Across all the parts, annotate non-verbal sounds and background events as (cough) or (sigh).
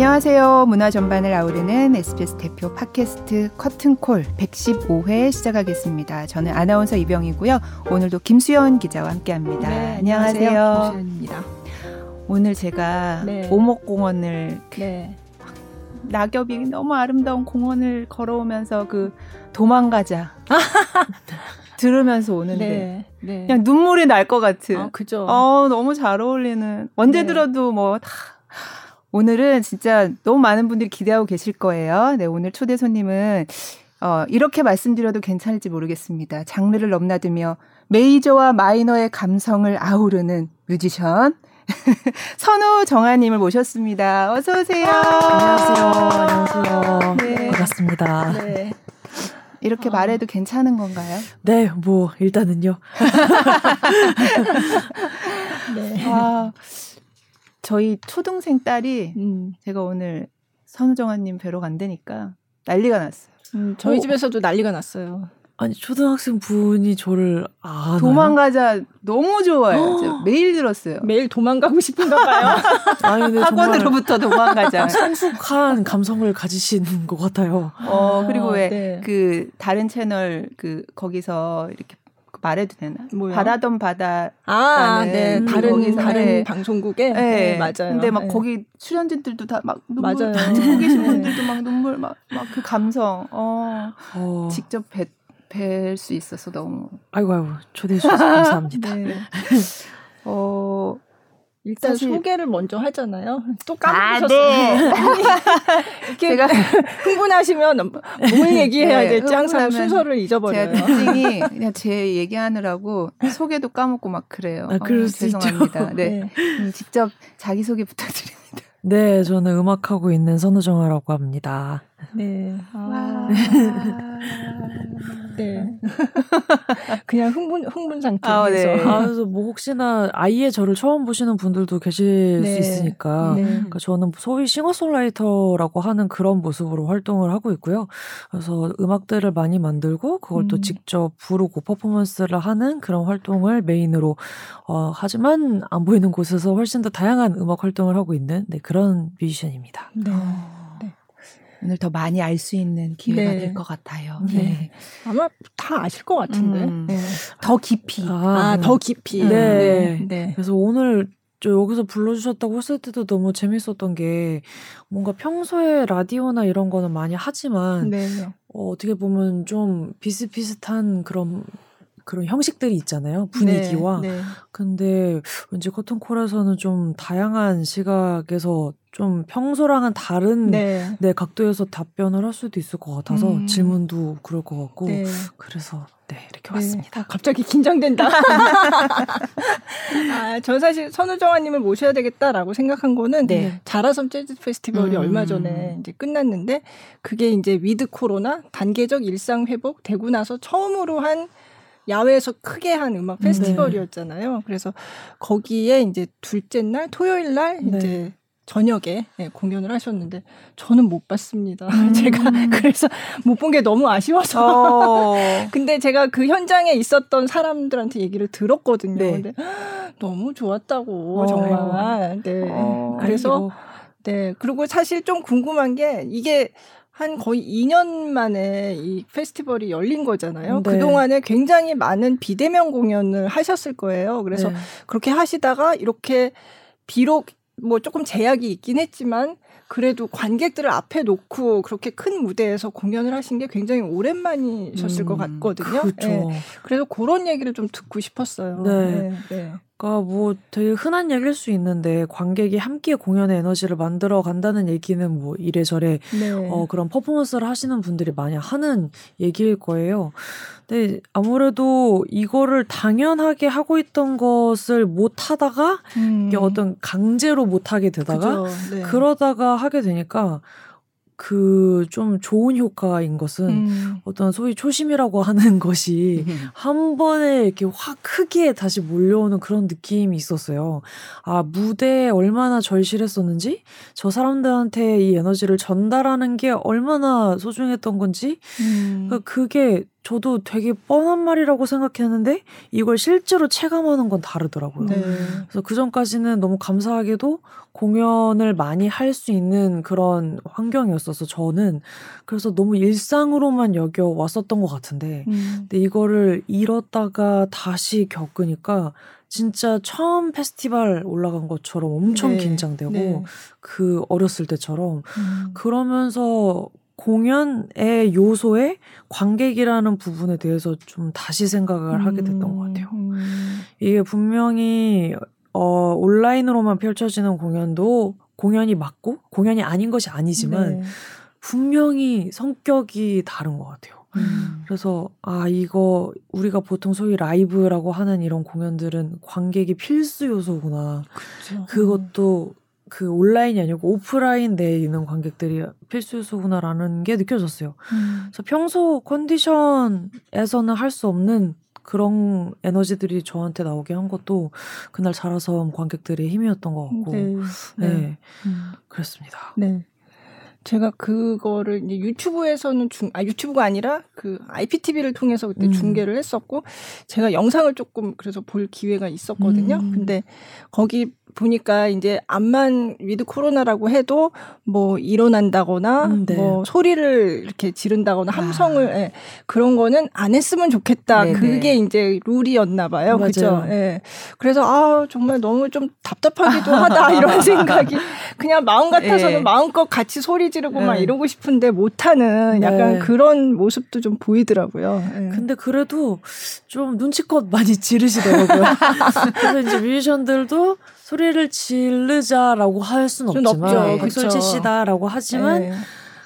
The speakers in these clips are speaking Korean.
안녕하세요. 문화 전반을 아우르는 SBS 대표 팟캐스트 커튼콜 115회 시작하겠습니다. 저는 아나운서 이병이고요. 오늘도 김수연 기자와 함께합니다. 네, 안녕하세요. 김수연입니다. 오늘 제가 네. 오목공원을 네. 낙엽이 너무 아름다운 공원을 걸어오면서 그 도망가자 (laughs) 들으면서 오는데 네. 네. 그냥 눈물이 날 것 같은. 아, 그죠. 어, 너무 잘 어울리는. 언제 네. 들어도 뭐 다. 오늘은 진짜 너무 많은 분들이 기대하고 계실 거예요. 네, 오늘 초대 손님은 어, 이렇게 말씀드려도 괜찮을지 모르겠습니다. 장르를 넘나들며 메이저와 마이너의 감성을 아우르는 뮤지션 (laughs) 선우 정아님을 모셨습니다. 어서 오세요. 안녕하세요. 안녕하세요. 네. 반갑습니다. 네. 이렇게 아. 말해도 괜찮은 건가요? 네, 뭐 일단은요. (laughs) 네. (laughs) 아, 저희 초등생 딸이 음. 제가 오늘 선우정아님 뵈러 간다니까 난리가 났어요. 음, 저희 어. 집에서도 난리가 났어요. 아니 초등학생 분이 저를 아나요? 도망가자 너무 좋아요. 저 매일 들었어요. 매일 도망가고 싶은가 봐요. (laughs) 아니 근데 학원으로부터 도망가자. 성숙한 감성을 가지신 것 같아요. 어 그리고 아, 왜 네. 그 다른 채널 그 거기서 이렇게 말해도 되나? 뭐요? 바라던 바다. 아, 네. 음, 다른 거기서, 다른 네. 방송국에 네, 네, 맞아요. 근데 막 네. 거기 출연진들도 다 막 눈물 맞아요. 듣고 계신 네. (laughs) 분들도 막 눈물 막 막 그 감성. 어 어, 직접 뵐뵐수 있어서 너무. 아이고 아이고 초대해 주셔서 (laughs) 감사합니다. 네. (laughs) 어 일단 사실- 소개를 먼저 하잖아요. 또 아, 까먹으셨어요. 네. 이렇게 제가 (laughs) 흥분하시면 뭘 얘기해야 네, 될지 항상 순서를 잊어버려요. 특징이 그냥 제 얘기하느라고 소개도 까먹고 막 그래요. 아, 그럴 어, 수 있죠. 죄송합니다. 네. 네. 음, 직접 자기 소개 부탁드립니다. 네, 저는 음악하고 있는 선우정아라고 합니다. 네. 아, 와. (laughs) 네. (laughs) 그냥 흥분 흥분 아, 상태에서. 네. 아, 그래서 뭐 혹시나 아이의 저를 처음 보시는 분들도 계실 네. 수 있으니까 네. 그러니까 저는 소위 싱어송라이터라고 하는 그런 모습으로 활동을 하고 있고요. 그래서 음악들을 많이 만들고 그걸 또 음. 직접 부르고 퍼포먼스를 하는 그런 활동을 메인으로 어, 하지만 안 보이는 곳에서 훨씬 더 다양한 음악 활동을 하고 있는 네, 그런 뮤지션입니다. 네. 오늘 더 많이 알 수 있는 기회가 네. 될것 같아요. 네. 아마 다 아실 것 같은데. 음. 네. 더 깊이. 아, 네. 더 깊이. 네. 네. 네. 그래서 오늘 저 여기서 불러주셨다고 했을 때도 너무 재밌었던 게 뭔가 평소에 라디오나 이런 거는 많이 하지만 네. 어, 어떻게 보면 좀 비슷비슷한 그런 그런 형식들이 있잖아요 분위기와 네. 네. 근데 왠지 커튼콜에서는 좀 다양한 시각에서 좀 평소랑은 다른 네. 네. 각도에서 답변을 할 수도 있을 것 같아서 음. 질문도 그럴 것 같고 네. 그래서 네 이렇게 네. 왔습니다. 아, 갑자기 긴장된다. (laughs) 아, 저 사실 선우정아님을 모셔야 되겠다라고 생각한 거는 네. 자라섬 재즈 페스티벌이 음. 얼마 전에 이제 끝났는데 그게 이제 위드 코로나 단계적 일상 회복 되고 나서 처음으로 한 야외에서 크게 한 음악 네. 페스티벌이었잖아요. 그래서 거기에 이제 둘째 날 토요일 날 네. 이제 저녁에 네, 공연을 하셨는데 저는 못 봤습니다. (laughs) 음. 제가 그래서 못 본 게 너무 아쉬워서 어. (laughs) 근데 제가 그 현장에 있었던 사람들한테 얘기를 들었거든요. 네. 근데 너무 좋았다고 어. 정말. 네. 어. 그래서 아이고. 네. 그리고 사실 좀 궁금한 게 이게 한 거의 2년 만에 이 페스티벌이 열린 거잖아요. 네. 그동안에 굉장히 많은 비대면 공연을 하셨을 거예요. 그래서 네. 그렇게 하시다가 이렇게 비록 뭐 조금 제약이 있긴 했지만 그래도 관객들을 앞에 놓고 그렇게 큰 무대에서 공연을 하신 게 굉장히 오랜만이셨을 음, 것 같거든요. 그렇죠. 예. 그래서 그런 얘기를 좀 듣고 싶었어요. 네. 네. 그러니까 뭐 되게 흔한 얘기일 수 있는데 관객이 함께 공연의 에너지를 만들어 간다는 얘기는 뭐 이래저래 네. 어 그런 퍼포먼스를 하시는 분들이 많이 하는 얘기일 거예요. 근데 아무래도 이거를 당연하게 하고 있던 것을 못 하다가 음. 이게 어떤 강제로 못 하게 되다가. 네. 그러다가 하게 되니까 그 좀 좋은 효과인 것은 음. 어떤 소위 초심이라고 하는 것이 한 번에 이렇게 확 크게 다시 몰려오는 그런 느낌이 있었어요. 아, 무대에 얼마나 절실했었는지, 저 사람들한테 이 에너지를 전달하는 게 얼마나 소중했던 건지, 음. 그러니까 그게 저도 되게 뻔한 말이라고 생각했는데 이걸 실제로 체감하는 건 다르더라고요. 네. 그래서 그 전까지는 너무 감사하게도 공연을 많이 할 수 있는 그런 환경이었어서 저는 그래서 너무 일상으로만 여겨 왔었던 것 같은데 음. 근데 이거를 잃었다가 다시 겪으니까 진짜 처음 페스티벌 올라간 것처럼 엄청 네. 긴장되고 네. 그 어렸을 때처럼 음. 그러면서 공연의 요소에 관객이라는 부분에 대해서 좀 다시 생각을 하게 됐던 것 같아요. 음. 이게 분명히 어 온라인으로만 펼쳐지는 공연도 공연이 맞고 공연이 아닌 것이 아니지만 네. 분명히 성격이 다른 것 같아요. 음. 그래서 아 이거 우리가 보통 소위 라이브라고 하는 이런 공연들은 관객이 필수 요소구나. 그렇죠. 그것도 그 온라인이 아니고 오프라인 내에 있는 관객들이 필수 요소구나라는 게 느껴졌어요. 음. 그래서 평소 컨디션에서는 할 수 없는 그런 에너지들이 저한테 나오게 한 것도 그날 자라섬 관객들의 힘이었던 것 같고, 네, 네. 음. 그랬습니다. 네. 제가 그거를 이제 유튜브에서는 중, 아, 유튜브가 아니라 그 IPTV를 통해서 그때 음. 중계를 했었고, 제가 영상을 조금 그래서 볼 기회가 있었거든요. 음. 근데 거기 보니까 이제 암만 위드 코로나라고 해도 뭐 일어난다거나 음, 네. 뭐 소리를 이렇게 지른다거나 함성을 예, 그런 거는 안 했으면 좋겠다. 네네. 그게 이제 룰이었나 봐요. 그죠? 예. 그래서 아, 정말 너무 좀 답답하기도 하다 (laughs) 이런 생각이 그냥 마음 같아서는 예. 마음껏 같이 소리 지르고 막 네. 이러고 싶은데 못하는 약간 네. 그런 모습도 좀 보이더라고요. 예. 근데 그래도 좀 눈치껏 많이 지르시더라고요. (laughs) 그래서 이제 뮤지션들도 소리를 지르자라고 할 수는 없지만 그쵸. 치시다라고 하지만 예.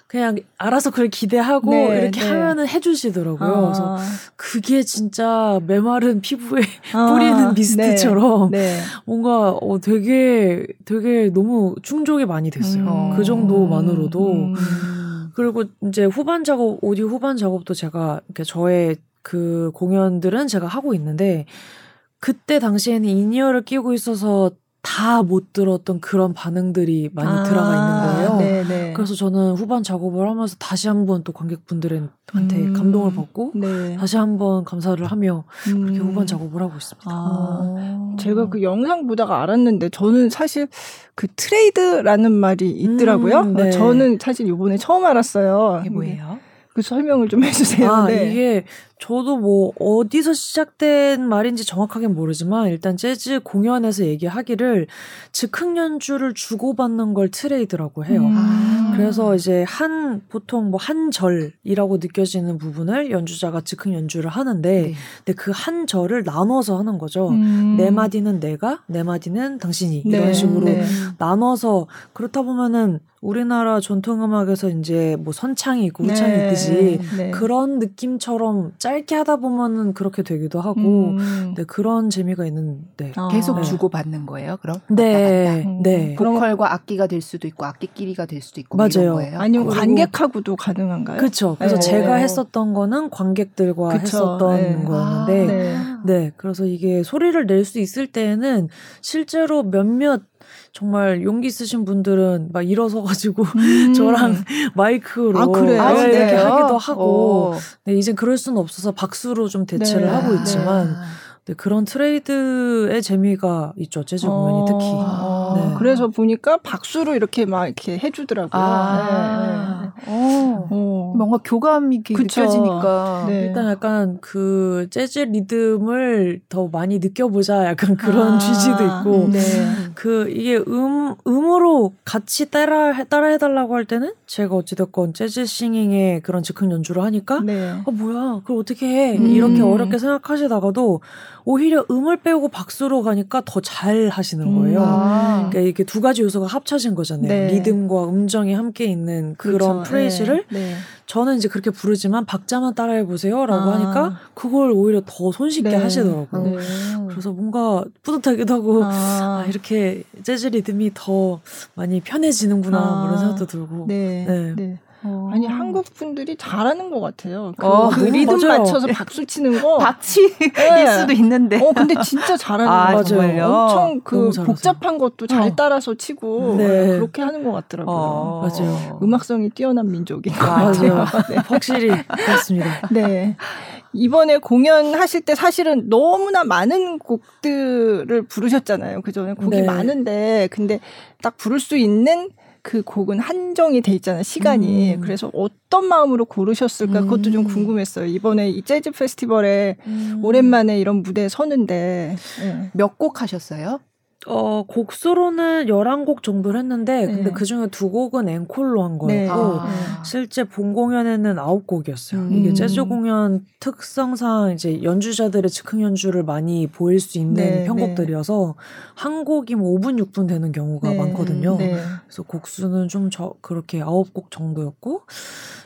그냥 알아서 그걸 기대하고 네, 이렇게 네. 하면은 해주시더라고요. 아. 그래서 그게 진짜 메마른 피부에 아, (laughs) 뿌리는 미스트처럼 네. 뭔가 어 되게 되게 너무 충족이 많이 됐어요. 음. 그 정도만으로도 음. 그리고 이제 후반 작업 오디오 후반 작업도 제가 이렇게 저의 그 공연들은 제가 하고 있는데 그때 당시에는 in-ear를 끼고 있어서 다 못 들었던 그런 반응들이 많이 아, 들어가 있는 거예요. 네, 네. 그래서 저는 후반 작업을 하면서 다시 한번 또 관객분들한테 음. 감동을 받고 네. 다시 한번 감사를 하며 그렇게 음. 후반 작업을 하고 있습니다. 아, 제가 그 영상 보다가 알았는데 저는 사실 그 트레이드라는 말이 있더라고요. 음, 네. 저는 사실 이번에 처음 알았어요. 이게 뭐예요? 그 설명을 좀 해주세요. 아, 네. 이게 저도 뭐 어디서 시작된 말인지 정확하게는 모르지만 일단 재즈 공연에서 얘기하기를 즉흥 연주를 주고받는 걸 트레이드라고 해요. 음. 아. 그래서 이제 한 보통 뭐 한 절이라고 느껴지는 부분을 연주자가 즉흥 연주를 하는데 네. 근데 그 한 절을 나눠서 하는 거죠. 음. 네 마디는 내가, 네 마디는 당신이 이런 네, 식으로 네. 나눠서 그렇다 보면은 우리나라 전통 음악에서 이제 뭐 선창이 있고 우창이 네, 있듯이 네. 그런 느낌처럼 짧게 하다 보면은 그렇게 되기도 하고 음. 네, 그런 재미가 있는데 아. 계속 네. 주고 받는 거예요. 그럼 네, 갔다. 음. 네. 보컬과 악기가 될 수도 있고 악기끼리가 될 수도 있고 맞아요. 이런 거예요. 아니면 그리고- 관객하고도 가능한가요? 그렇죠. 그래서 네. 제가 했었던 거는 관객들과 그쵸. 했었던 네. 거였는데 네. 네, 그래서 이게 소리를 낼 수 있을 때에는 실제로 몇몇 정말 용기 있으신 분들은 막 일어서가지고 (laughs) 음. 저랑 마이크로 아, 그래요? 네, 이렇게 진짜요? 하기도 하고 어. 네, 이젠 그럴 수는 없어서 박수로 좀 대체를 네. 하고 있지만 아. 네, 그런 트레이드의 재미가 있죠 재즈 공연이 특히 어, 네. 그래서 보니까 박수로 이렇게 막 이렇게 해주더라고요. 아. 네, 네. 어. 어. 뭔가 교감이 이렇게 그쵸. 느껴지니까. 네. 일단 약간 그 재즈 리듬을 더 많이 느껴보자 약간 그런 아, 취지도 있고 네. 그 이게 음 음으로 같이 따라 따라 해달라고 할 때는 제가 어찌됐건 재즈 싱잉의 그런 즉흥 연주를 하니까 네. 아 뭐야 그걸 어떻게 해 음. 이렇게 어렵게 생각하시다가도 오히려 음을 빼고 박수로 가니까 더 잘 하시는 거예요. 음. 아. 그러니까 이게 두 가지 요소가 합쳐진 거잖아요. 네. 리듬과 음정이 함께 있는 그런 그렇죠. 프레이즈를 네. 네. 저는 이제 그렇게 부르지만 박자만 따라해 보세요라고 아. 하니까 그걸 오히려 더 손쉽게 네. 하시더라고요. 네. 그래서 뭔가 뿌듯하기도 하고 아. (laughs) 아, 이렇게 재즈 리듬이 더 많이 편해지는구나 아. 뭐 이런 생각도 들고 네. 네. 네. 어. 아니 한국 분들이 잘하는 것 같아요. 그, 어, 그 리듬 맞아요. 맞춰서 박수 치는 거. 박치일 네. 수도 있는데. 어 근데 진짜 잘하는 아, 거 같아요. 정말요? 엄청 그. 복잡한 것도 잘 어. 따라서 치고 네. 그렇게 하는 것 같더라고요. 어. 맞아요. 음악성이 뛰어난 민족인 것. 같아요. (laughs) 네. 확실히 그렇습니다. (laughs) 네. 이번에 공연하실 때 사실은 너무나 많은 곡들을 부르셨잖아요. 그 전에 곡이 네. 많은데, 근데 딱 부를 수 있는 그 곡은 한정이 돼 있잖아요. 시간이. 음. 그래서 어떤 마음으로 고르셨을까 그것도 좀 음. 궁금했어요. 이번에 이 재즈 페스티벌에 음. 오랜만에 이런 무대에 서는데. 네. 몇곡 하셨어요? 어, 곡수로는 11곡 정도를 했는데, 근데 네. 그 중에 두 곡은 앵콜로 한 거였고, 네. 아. 실제 본 공연에는 9곡이었어요. 음. 이게 재즈 공연 특성상 이제 연주자들의 즉흥 연주를 많이 보일 수 있는 네, 편곡들이어서 한 곡이 뭐 5분, 6분 되는 경우가 네. 많거든요. 네. 그래서 곡수는 좀 저, 그렇게 9곡 정도였고,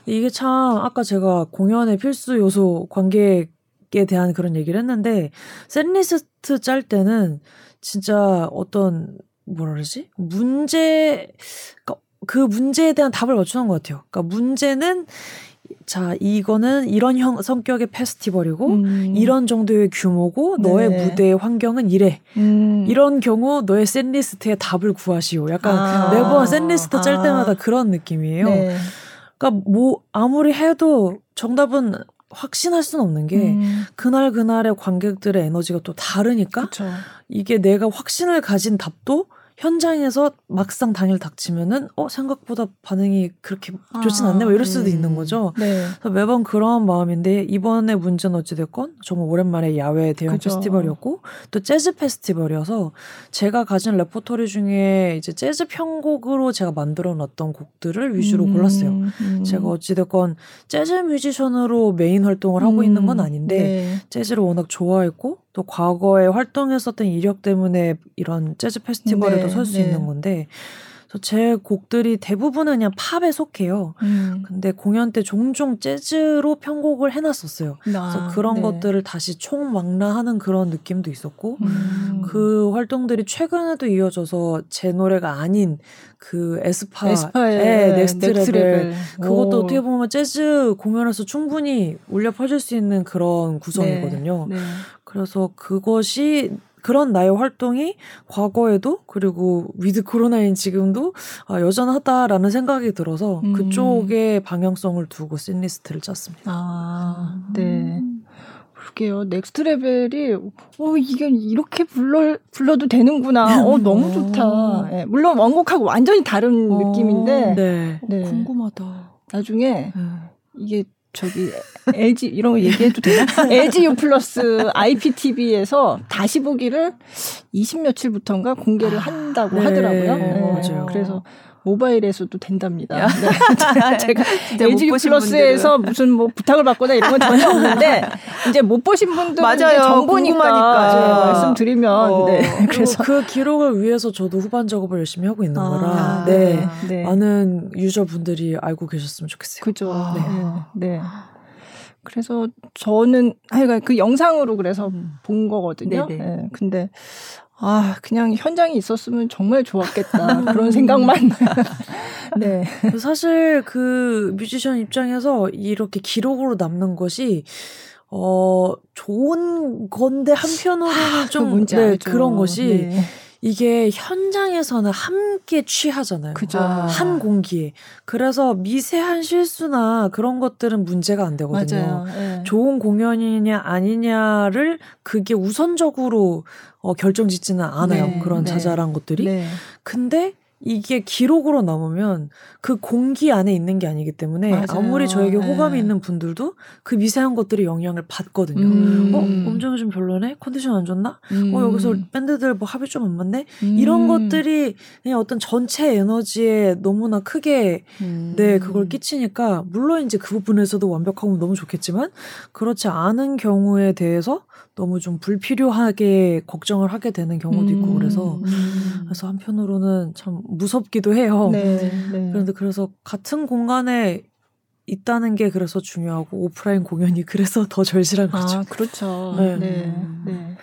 이게 참 아까 제가 공연의 필수 요소 관객 에 대한 그런 얘기를 했는데, 샌리스트 짤 때는 진짜 어떤 뭐라 그러지? 문제 그러니까 그 문제에 대한 답을 맞추는 것 같아요. 그러니까 문제는 자 이거는 이런 형 성격의 페스티벌이고 음. 이런 정도의 규모고 너의 네. 무대의 환경은 이래. 음. 이런 경우 너의 샌리스트의 답을 구하시오. 약간 아. 매번 샌리스트 짤 아. 때마다 그런 느낌이에요. 네. 그러니까 뭐 아무리 해도 정답은 확신할 수는 없는 게 음. 그날 그날의 관객들의 에너지가 또 다르니까 그쵸. 이게 내가 확신을 가진 답도 현장에서 막상 당일 닥치면은 어 생각보다 반응이 그렇게 좋진 아, 않네 뭐 이럴 수도 음. 있는 거죠. 네. 그래서 매번 그런 마음인데 이번에 문제는 어찌 됐건 정말 오랜만에 야외 대형 그죠. 페스티벌이었고 또 재즈 페스티벌이어서 제가 가진 레퍼토리 중에 이제 재즈 편곡으로 제가 만들어 놨던 곡들을 위주로 음, 골랐어요. 음. 제가 어찌 됐건 재즈 뮤지션으로 메인 활동을 하고 있는 건 음, 아닌데 네. 재즈를 워낙 좋아했고 또 과거에 활동했었던 이력 때문에 이런 재즈 페스티벌에도 네, 설수 네. 있는 건데 제 곡들이 대부분은 그냥 팝에 속해요. 음. 근데 공연 때 종종 재즈로 편곡을 해놨었어요. 그래서 아, 그런 네. 것들을 다시 총망라하는 그런 느낌도 있었고 음. 그 활동들이 최근에도 이어져서 제 노래가 아닌 그 에스파, 에스파의 의 Next, Next Level Level. 그것도 오. 어떻게 보면 재즈 공연에서 충분히 울려 퍼질 수 있는 그런 구성이거든요. 네. 네. 그래서 그것이 그런 나의 활동이 과거에도 그리고 위드 코로나인 지금도 아, 여전하다라는 생각이 들어서 음. 그쪽에 방향성을 두고 set list를 짰습니다. 아, 네. 그러게요. Next Level이 어 이게 이렇게 불러 불러도 되는구나. 어 너무 좋다. 예, 물론 원곡하고 완전히 다른 어, 느낌인데 네. 네. 궁금하다. 나중에 네. 이게 저기 LG 이런 거 얘기해도 되나? LG U 플러스 IPTV에서 다시 보기를 20 며칠부터인가 공개를 한다고 네, 하더라고요. 맞아요. 그래서 모바일에서도 된답니다. 야. 네. (laughs) 제가 LG 플러스에서 무슨 뭐 부탁을 받거나 이런 건 전혀 없는데 (laughs) 이제 못 보신 분들은 맞아요. 정보니까. 네, 말씀드리면 어. 네. 그래서 그 기록을 위해서 저도 후반 작업을 열심히 하고 있는 아, 거라 네. 네. 많은 유저분들이 알고 계셨으면 좋겠어요. 그죠. 아. 네. 네. 그래서 저는 하여간 그 영상으로 그래서 음. 본 거거든요. 네네. 네. 근데 아 그냥 현장에 있었으면 정말 좋았겠다 (laughs) 그런 생각만. (laughs) 네. 사실 그 뮤지션 입장에서 이렇게 기록으로 남는 것이 어 좋은 건데 한편으로는 좀그 뭔지 네, 알죠. 그런 것이 네. 이게 현장에서는 함께 취하잖아요. 그죠. 한 공기에. 그래서 미세한 실수나 그런 것들은 문제가 안 되거든요. 네. 좋은 공연이냐 아니냐를 그게 우선적으로 어, 결정 짓지는 않아요. 네, 그런 네. 자잘한 것들이. 네. 근데 이게 기록으로 남으면 그 공기 안에 있는 게 아니기 때문에 맞아요. 아무리 저에게 호감이 네. 있는 분들도 그 미세한 것들이 영향을 받거든요. 음. 어, 음정이 좀 별로네? 컨디션 안 좋나? 어, 여기서 밴드들 뭐 합이 좀 안 맞네? 음. 이런 것들이 그냥 어떤 전체 에너지에 너무나 크게 음. 네, 그걸 끼치니까, 물론 이제 그 부분에서도 완벽하면 너무 좋겠지만, 그렇지 않은 경우에 대해서 너무 좀 불필요하게 걱정을 하게 되는 경우도 있고, 그래서, 음. 그래서 한편으로는 참 무섭기도 해요. 네. (laughs) 네. 그런데 그래서 같은 공간에 있다는 게 그래서 중요하고, 오프라인 공연이 그래서 더 절실한 거죠. 아 그렇죠. 네. 네. 네.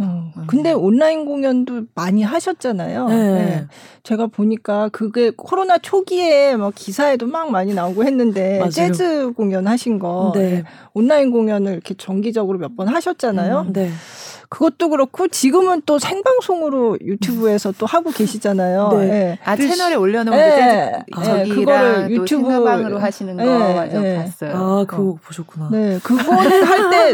음. 근데 온라인 공연도 많이 하셨잖아요. 네. 네. 제가 보니까 그게 코로나 초기에 막 기사에도 막 많이 나오고 했는데 맞아요. 재즈 공연 하신 거 네. 온라인 공연을 이렇게 정기적으로 몇 번 하셨잖아요. 네. 그것도 그렇고 지금은 또 생방송으로 유튜브에서 또 하고 계시잖아요. 네. 예. 아그 채널에 올려놓은 네. 게 네, 그거를 또 유튜브- 생방으로 하시는 거 네, 맞아 네. 봤어요. 아, 어. 그거 보셨구나. 네, 그거는 할 때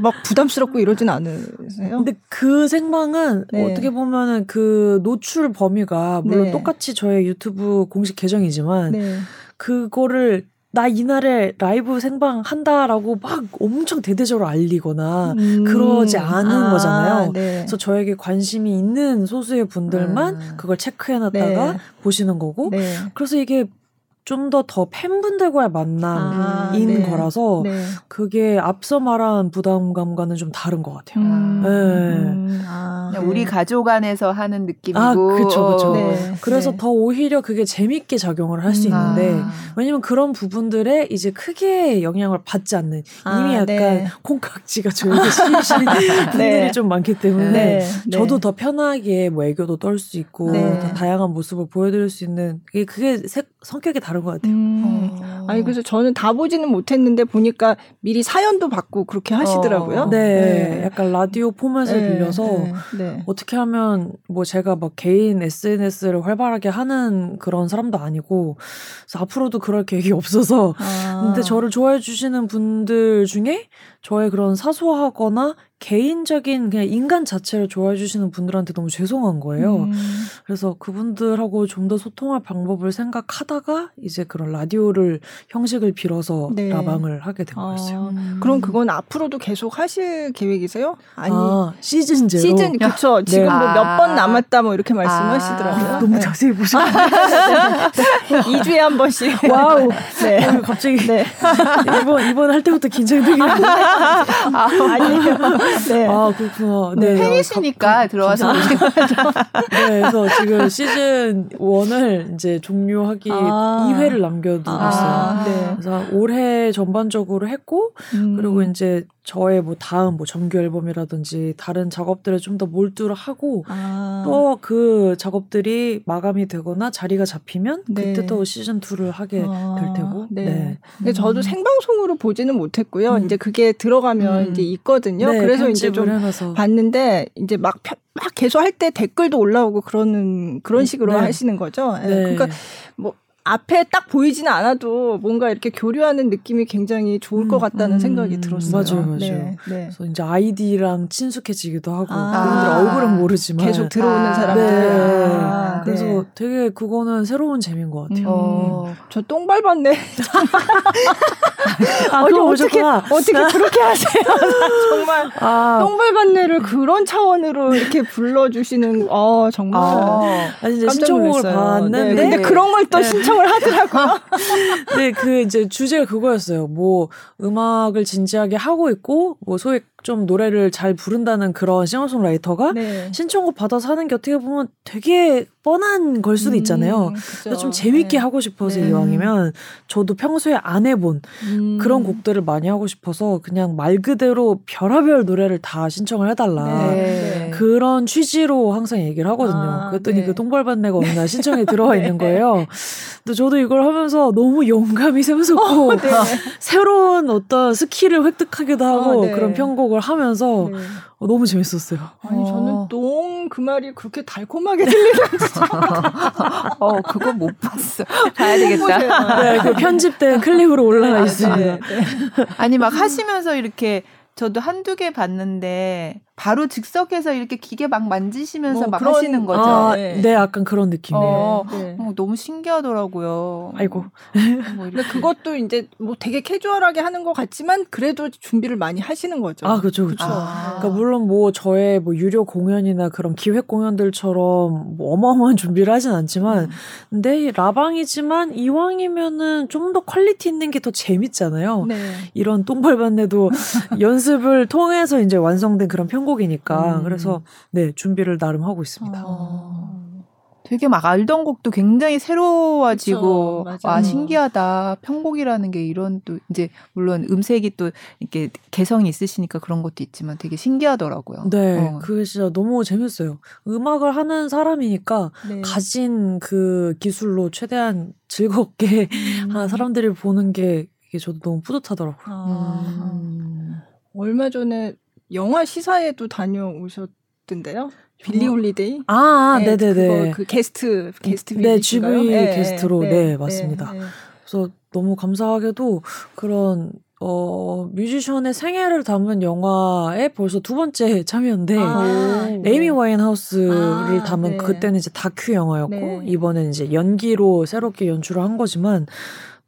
막 부담스럽고 이러진 않으세요? 근데 그 생방은 네. 어떻게 보면은 그 노출 범위가 물론 네. 똑같이 저의 유튜브 공식 계정이지만 네. 그거를 나 이날에 라이브 생방 한다라고 막 엄청 대대적으로 알리거나 음. 그러지 않은 거잖아요. 네. 그래서 저에게 관심이 있는 소수의 분들만 음. 그걸 체크해놨다가 네. 보시는 거고 네. 그래서 이게 좀더더 팬분들과의 만남인 아, 네. 거라서 네. 그게 앞서 말한 부담감과는 좀 다른 것 같아요. 음. 네. 음. 아, 네. 우리 가족 안에서 하는 느낌이고. 아, 그쵸, 그쵸. 어. 네. 그래서 네. 더 오히려 그게 재밌게 작용을 할수 음. 있는데 아. 왜냐면 그런 부분들에 이제 크게 영향을 받지 않는 이미 아, 약간 (laughs) 네. 콩깍지가 저에게 씌우시는 분들이 네. 좀 많기 때문에. 저도 더 편하게 뭐 애교도 떨 수 있고 네. 더 다양한 모습을 보여드릴 수 있는 그게, 그게 색- 성격이 다른 것 같아요. 음. 어. 아니 그래서 저는 다 보지는 못했는데 보니까 미리 사연도 받고 그렇게 하시더라고요. 어. 네, 약간 라디오 포맷을 네, 빌려서 네, 네. 어떻게 하면 뭐 제가 막 개인 SNS를 활발하게 하는 그런 사람도 아니고 그래서 앞으로도 그럴 계획이 (laughs) 없어서 아. 근데 저를 좋아해 주시는 분들 중에 저의 그런 사소하거나 개인적인 그냥 인간 자체를 좋아해 주시는 분들한테 너무 죄송한 거예요. 음. 그래서 그분들하고 좀 더 소통할 방법을 생각하다가 이제 그런 라디오를 형식을 빌어서 네. 라방을 하게 된 거였어요. 아, 그럼 그건 앞으로도 계속 하실 계획이세요? 아니 아, 시즌 제로. 시즌 그쵸 지금 뭐 아. 몇번 남았다 뭐 이렇게 말씀하시더라고요. 아, 너무 네. 자세히 보시고 2주에 (laughs) 한 번씩. 와우. 네. 갑자기 네. 이번 이번 할 때부터 긴장이 되게 (laughs) 아니에요. 네. 아 그렇구나. 네. 팬이시니까 들어와서 보신 거. 네, 그래서 지금 시즌 1을 이제 종료하기 아. 2회를 남겨두고 있어요. 아, 네. 그래서 올해 전반적으로 했고 음. 그리고 이제 저의 뭐 다음 뭐 정규 앨범이라든지 다른 작업들에 좀 더 몰두를 하고 아. 또그 작업들이 마감이 되거나 자리가 잡히면 네. 그때 또 시즌 2를 하게 아, 될 테고. 네. 네. 근데 저도 생방송으로 보지는 못했고요. 음. 이제 그게 들어가면 음. 이제 있거든요. 네, 그래서 이제 좀 해놔서 봤는데 이제 막, 펴- 막 계속 할 때 댓글도 올라오고 그러는 그런 식으로 네. 하시는 거죠. 예, 네. 그러니까 뭐 앞에 딱 보이지는 않아도 뭔가 이렇게 교류하는 느낌이 굉장히 좋을 것 음, 같다는 음, 생각이 들었어요. 맞아요, 맞아요. 네, 네. 그래서 이제 아이디랑 친숙해지기도 하고 아. 그분들 얼굴은 모르지만 계속 들어오는 아, 사람들. 네. 아, 그래서 네. 되게 그거는 새로운 재미인 것 같아요. 어. 저똥 밟았네. (laughs) 아, 아니, 어떻게. 어떻게 그렇게 하세요? 나 (laughs) 정말 아, 똥 밟았네를 그런 차원으로 이렇게 불러주시는 어 정말 어. 아니 이제 깜짝 신청곡을 놀랐어요. 봤는데 네, 근데 그런 걸또 네. 신청 을 하더라고요. (laughs) 네, 그 이제 주제가 그거였어요. 뭐 음악을 진지하게 하고 있고 뭐 소위 좀 노래를 잘 부른다는 그런 싱어송라이터가 네. 신청곡 받아서 하는 게 어떻게 보면 되게 뻔한 걸 수도 있잖아요. 음, 그래서 그죠. 좀 재밌게 네. 하고 싶어서 네. 이왕이면 저도 평소에 안 해본 음. 그런 곡들을 많이 하고 싶어서 그냥 말 그대로 별의별 노래를 다 신청을 해달라. 네. 그런 취지로 항상 얘기를 하거든요. 아, 그랬더니 네. 그 똥 밟았네가 어느 날 신청이 들어와 있는 거예요. 근데 저도 이걸 하면서 너무 영감이 샘솟고 네. (laughs) 새로운 어떤 skill을 획득하기도 하고 어, 네. 그런 편곡 을 하면서 네. 어, 너무 재밌었어요. 아니 저는 어. 똥그 말이 그렇게 달콤하게 들리는지 (laughs) 어, 그거 못 봤어. 봐야 되겠다. 네, 그 편집된 클립으로 올라가 있습니다. 네, 네. 아니, 막 하시면서 이렇게 저도 한두 개 봤는데 바로 즉석에서 이렇게 기계 막 만지시면서 뭐 막 그런- 하시는 거죠. 아, 네. 네. 약간 그런 느낌이에요. 어. 네. 어, 너무 신기하더라고요. 아이고. 뭐 근데. 그것도 이제 뭐 되게 캐주얼하게 하는 것 같지만 그래도 준비를 많이 하시는 거죠. 아, 그죠, 그죠. 아. 그러니까 물론 뭐 저의 뭐 유료 공연이나 그런 기획 공연들처럼 뭐 어마어마한 준비를 하진 않지만 근데 라방이지만 이왕이면은 좀 더 quality 있는 게 더 재밌잖아요. 네. 이런 똥 밟았네도 연습을 통해서 이제 완성된 그런 편곡이니까 음. 그래서 네 준비를 나름 하고 있습니다. 어. 되게 막 알던 곡도 굉장히 새로워지고 그쵸, 와 맞아요. 신기하다 편곡이라는 게 이런 또 이제 물론 음색이 또 이렇게 개성이 있으시니까 그런 것도 있지만 되게 신기하더라고요. 네, 어. 그게 진짜 너무 재밌어요. 음악을 하는 사람이니까 네. 가진 그 기술로 최대한 즐겁게 음. 아, 사람들이 보는 게 이게 저도 너무 뿌듯하더라고요. 아, 음. 얼마 전에 영화 시사에도 다녀오셨던데요? 빌리? 홀리데이? 아, 네, 네, 네, 그거 네. 그 게스트 게스트 네, 뮤직인가요? GV 게스트로, 네, 맞습니다. 네. 그래서 너무 감사하게도 그런 어 뮤지션의 생애를 담은 영화에 벌써 두 번째 참여인데 아, 에이미 와인하우스를 아, 담은 네. 그때는 이제 다큐 영화였고 네. 이번엔 이제 연기로 새롭게 연출을 한 거지만 또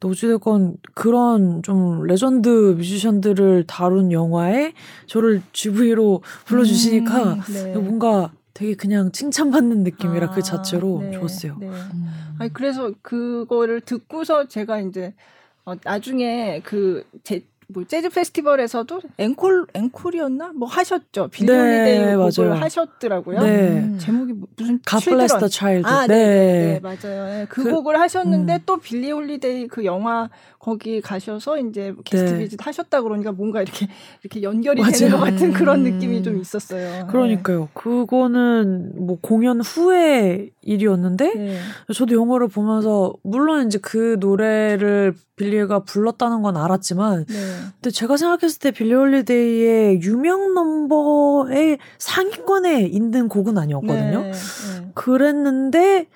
어찌됐건 그런 좀 레전드 뮤지션들을 다룬 영화에 저를 GV로 불러주시니까 음, 네. 뭔가 되게 그냥 칭찬받는 느낌이라 아, 그 자체로 네, 좋았어요. 네. 음. 아니 그래서 그거를 듣고서 제가 이제 어, 나중에 그 제 뭐 재즈 페스티벌에서도 앵콜 앵콜이었나 뭐 하셨죠 빌리 네, 홀리데이 곡을. 하셨더라고요. 네. 음. 제목이 뭐- 무슨 the child. 아, 네. 네, 네, 네, 맞아요. 네, 그, 그- 곡을 하셨는데 음. 또 빌리 홀리데이 그 영화 거기 가셔서 이제 게스트 네. visit 하셨다 그러니까 뭔가 이렇게 (laughs) 이렇게 연결이 맞아요. 되는 것 같은 그런 음. 느낌이 좀 있었어요. 그러니까요. 그거는 뭐 공연 후의 일이었는데 네. 저도 영화를 보면서 물론 이제 그 노래를 빌리가 불렀다는 건 알았지만 네. 근데 제가 생각했을 때 빌리 홀리데이의 유명 넘버의 상위권에 있는 곡은 아니었거든요. 네, 네. 그랬는데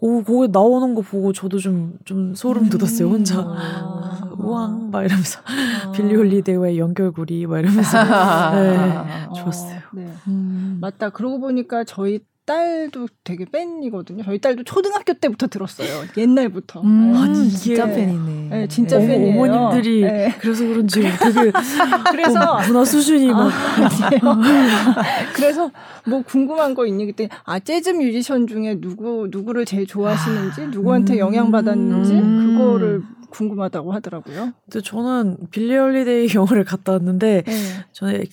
오, 거기 나오는 거 보고 저도 좀, 좀 소름 돋았어요, 혼자. 아. 우왕, 막 이러면서. 아. 빌리 홀리데이와의 연결고리, 막 이러면서. (laughs) 네, 어, 좋았어요. 네. 음. 맞다. 그러고 보니까 저희 딸도 되게 팬이거든요. 저희 딸도 초등학교 때부터 들었어요. 옛날부터. 음, 네. 아니, 진짜 팬이네. 네, 진짜 어머, 팬이에요. 어머님들이 네. 그래서 그런지 되게 (laughs) 그래서 어, 문화 수준이 막 (laughs) 그래서 뭐 궁금한 거 있니 그때 아 재즈 뮤지션 중에 누구 누구를 제일 좋아하시는지 누구한테 음. 영향 받았는지 음. 그거를 궁금하다고 하더라고요. 근데 저는 빌리 홀리데이 (laughs) 영화를 갔다 왔는데 네. 저는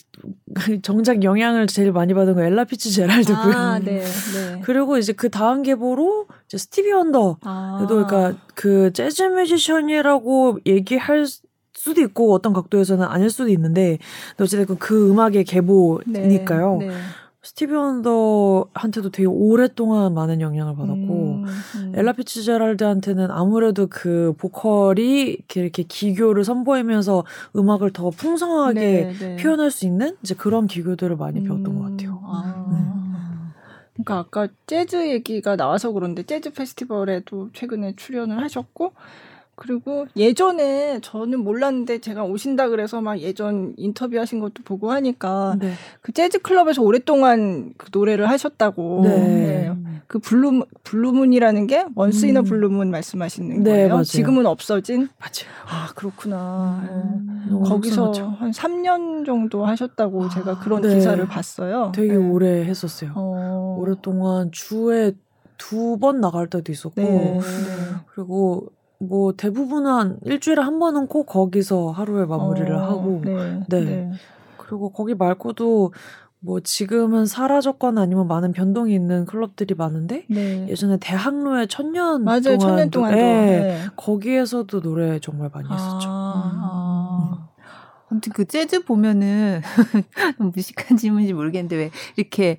정작 영향을 제일 많이 받은 건 엘라 피츠제랄드고요. 아, 네, 네. 그리고 이제 그 다음 계보로 이제 스티비 원더 아. 그러니까 그 재즈 뮤지션이라고 얘기할 수도 있고 어떤 각도에서는 아닐 수도 있는데 어쨌든 그 음악의 계보니까요. 네, 네. 스티비 원더한테도 되게 오랫동안 많은 영향을 받았고 음, 음. 엘라 피츠제랄드한테는 아무래도 그 보컬이 이렇게, 이렇게 기교를 선보이면서 음악을 더 풍성하게 네, 네. 표현할 수 있는 이제 그런 기교들을 많이 배웠던 음, 것 같아요. 아. 음. 그러니까 아까 재즈 얘기가 나와서 그런데 재즈 페스티벌에도 최근에 출연을 하셨고 그리고 예전에 저는 몰랐는데 제가 오신다 그래서 막 예전 인터뷰 하신 것도 보고 하니까 네. 그 재즈 클럽에서 오랫동안 그 노래를 하셨다고. 네. 그 Blue Blue Moon이라는 게 Once in a 음. Blue Moon 말씀하시는 네, 거예요. 맞아요. 지금은 없어진. 맞아요. 아 그렇구나. 예. 너무 거기서. 한 3년 정도 하셨다고 제가 그런 네. 기사를 봤어요. 되게 네. 오래 했었어요. 어. 오랫동안 주에 두 번 나갈 때도 있었고 네. 그리고 뭐 대부분은 한 일주일에 한 번은 꼭 거기서 하루에 마무리를 어, 하고 네. 네. 네. 그리고 거기 말고도 뭐 지금은 사라졌거나 아니면 많은 변동이 있는 클럽들이 많은데 네. 예전에 대학로에 천년 맞아요. 동안 천년 동안도. 네, 네. 거기에서도 노래 정말 많이 했었죠. 아, 아무튼 그 재즈 보면은 (laughs) 무식한 질문인지 모르겠는데 왜 이렇게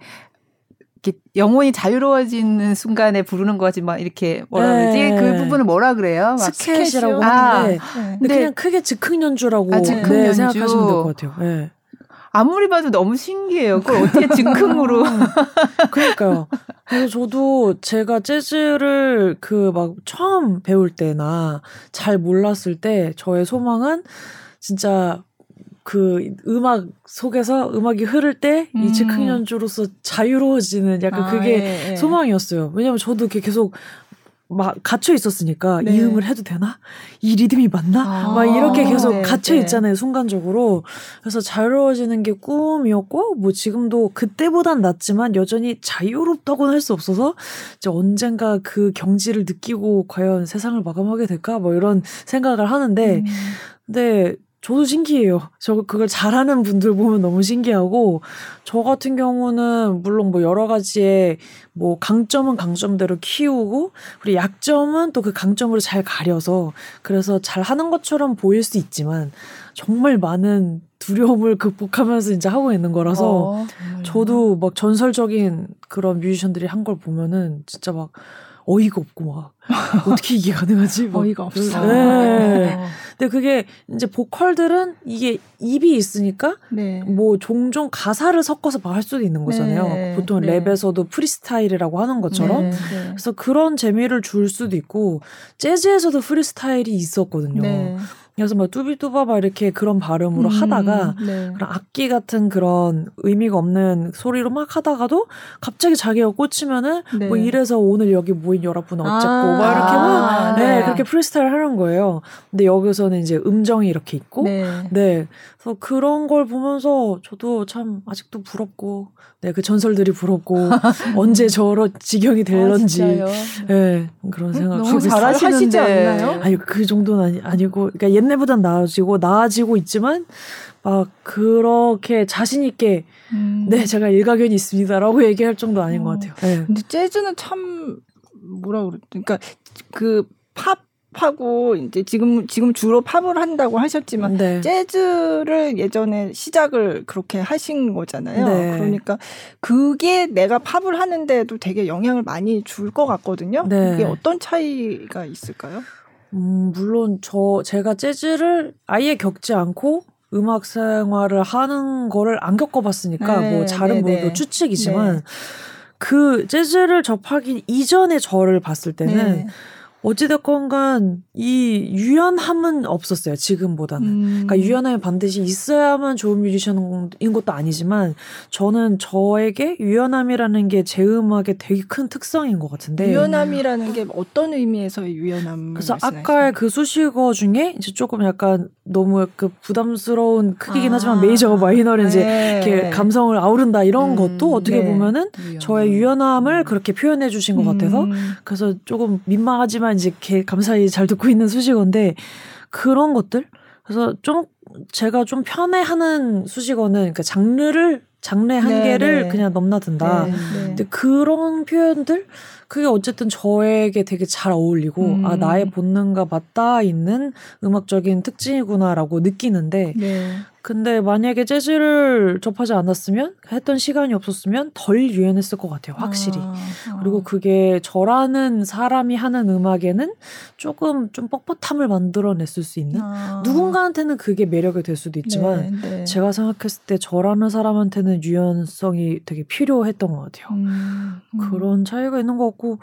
영혼이 자유로워지는 순간에 부르는 거지 막 이렇게 뭐라 그러지 네. 그 부분을 뭐라 그래요? 막 스케치라고 아, 하는데 네. 근데 네. 그냥 크게 즉흥 연주라고 아, 즉흥 네, 연주. 생각하시면 될 것 같아요. 네. 아무리 봐도 너무 신기해요. 그걸 어떻게 (laughs) 즉흥으로 (laughs) 그러니까요. 그래서 저도 제가 재즈를 그 막 처음 배울 때나 잘 몰랐을 때 저의 소망은 진짜 그 음악 속에서 음악이 흐를 때이 음. 즉흥 연주로서 자유로워지는 약간 아, 그게 예, 예. 소망이었어요. 왜냐면 저도 이렇게 계속 막 갇혀 있었으니까 네. 이 음을 해도 되나? 이 리듬이 맞나? 아, 막 이렇게 계속 네, 갇혀 네. 있잖아요, 순간적으로. 그래서 자유로워지는 게 꿈이었고, 뭐 지금도 그때보단 낫지만 여전히 자유롭다고는 할 수 없어서, 이제 언젠가 그 경지를 느끼고 과연 세상을 마감하게 될까? 뭐 이런 생각을 하는데, 음. 근데 저도 신기해요. 저 그걸 잘하는 분들 보면 너무 신기하고 저 같은 경우는 물론 뭐 여러 가지의 뭐 강점은 강점대로 키우고 그리고 약점은 또 그 강점으로 잘 가려서 그래서 잘 하는 것처럼 보일 수 있지만 정말 많은 두려움을 극복하면서 이제 하고 있는 거라서 어, 저도 막 전설적인 그런 뮤지션들이 한 걸 보면은 진짜 막 어이가 없고 막 어떻게 이게 가능하지? 막 어이가 없어. 네. 어. 근데 그게 이제 보컬들은 이게 입이 있으니까 네. 뭐 종종 가사를 섞어서 막 할 수도 있는 거잖아요. 네. 보통 네. 랩에서도 프리스타일이라고 하는 것처럼. 네. 네. 그래서 그런 재미를 줄 수도 있고 재즈에서도 프리스타일이 있었거든요. 네. 그래서 막 뚜비뚜바 막 이렇게 그런 발음으로 음, 하다가 네. 그런 악기 같은 그런 의미가 없는 소리로 막 하다가도 갑자기 자기가 꽂히면은 네. 뭐 이래서 오늘 여기 모인 여러분 어쨌고 아, 막 이렇게 막 아, 네, 네. 그렇게 프리스타일 하는 거예요. 근데 여기서는 이제 음정이 이렇게 있고 네. 네. 그래서 그런 걸 보면서 저도 참 아직도 부럽고 네, 그 전설들이 부럽고 (laughs) 언제 저런 지경이 될런지 아, 진짜요? 네, 그런 생각 너무. 잘하시는데. 않나요? 아니 그 정도는 아니, 아니고 그러니까 옛 날보단 나아지고 나아지고 있지만 막 그렇게 자신 있게 음. 네 제가 일가견이 있습니다라고 얘기할 정도 아닌 것 같아요. 네. 근데 재즈는 참 뭐라 그래? 그러니까 그 팝 하고 이제 지금 지금 주로 팝을 한다고 하셨지만 네. 재즈를 예전에 시작을 그렇게 하신 거잖아요. 네. 그러니까 그게 내가 팝을 하는데도 되게 영향을 많이 줄 것 같거든요. 네. 그게 어떤 차이가 있을까요? 음, 물론 저 제가 재즈를 아예 겪지 않고 음악 생활을 하는 거를 안 겪어봤으니까 네, 뭐 잘은 네, 모르고 네. 추측이지만 그 재즈를 접하기 이전에 저를 봤을 때는 네. 어찌됐건 간 이 유연함은 없었어요 지금보다는. 음. 그러니까 유연함이 반드시 있어야만 좋은 뮤지션인 것도 아니지만 저는 저에게 유연함이라는 게 제 음악의 되게 큰 특성인 것 같은데 유연함이라는 게 어떤 의미에서의 유연함? 그래서 아까의 그 수식어 중에 이제 조금 약간 너무 그 부담스러운 크기긴 아. 하지만 메이저와 마이너를 이제 네. 이렇게 감성을 아우른다 이런 음, 것도 어떻게 네. 보면은 저의 유연함을 그렇게 표현해 주신 것 같아서 음. 그래서 조금 민망하지만 이제 개- 감사히 잘 듣고 있는 수식어인데 그런 것들 그래서 좀 제가 좀 편해하는 수식어는 그러니까 장르를 장르의 네, 한계를 네. 그냥 넘나든다. 네. 근데 그런 표현들 그게 어쨌든 저에게 되게 잘 어울리고 음. 아 나의 본능과 맞닿아 있는 음악적인 특징이구나라고 느끼는데 네. 근데 만약에 재즈를 접하지 않았으면 했던 시간이 없었으면 덜 유연했을 것 같아요 확실히 아, 아. 그리고 그게 저라는 사람이 하는 음악에는 조금 좀 뻣뻣함을 만들어냈을 수 있는 아. 누군가한테는 그게 매력이 될 수도 있지만 네, 네. 제가 생각했을 때 저라는 사람한테는 유연성이 되게 필요했던 것 같아요. 음, 음. 그런 차이가 있는 것 같고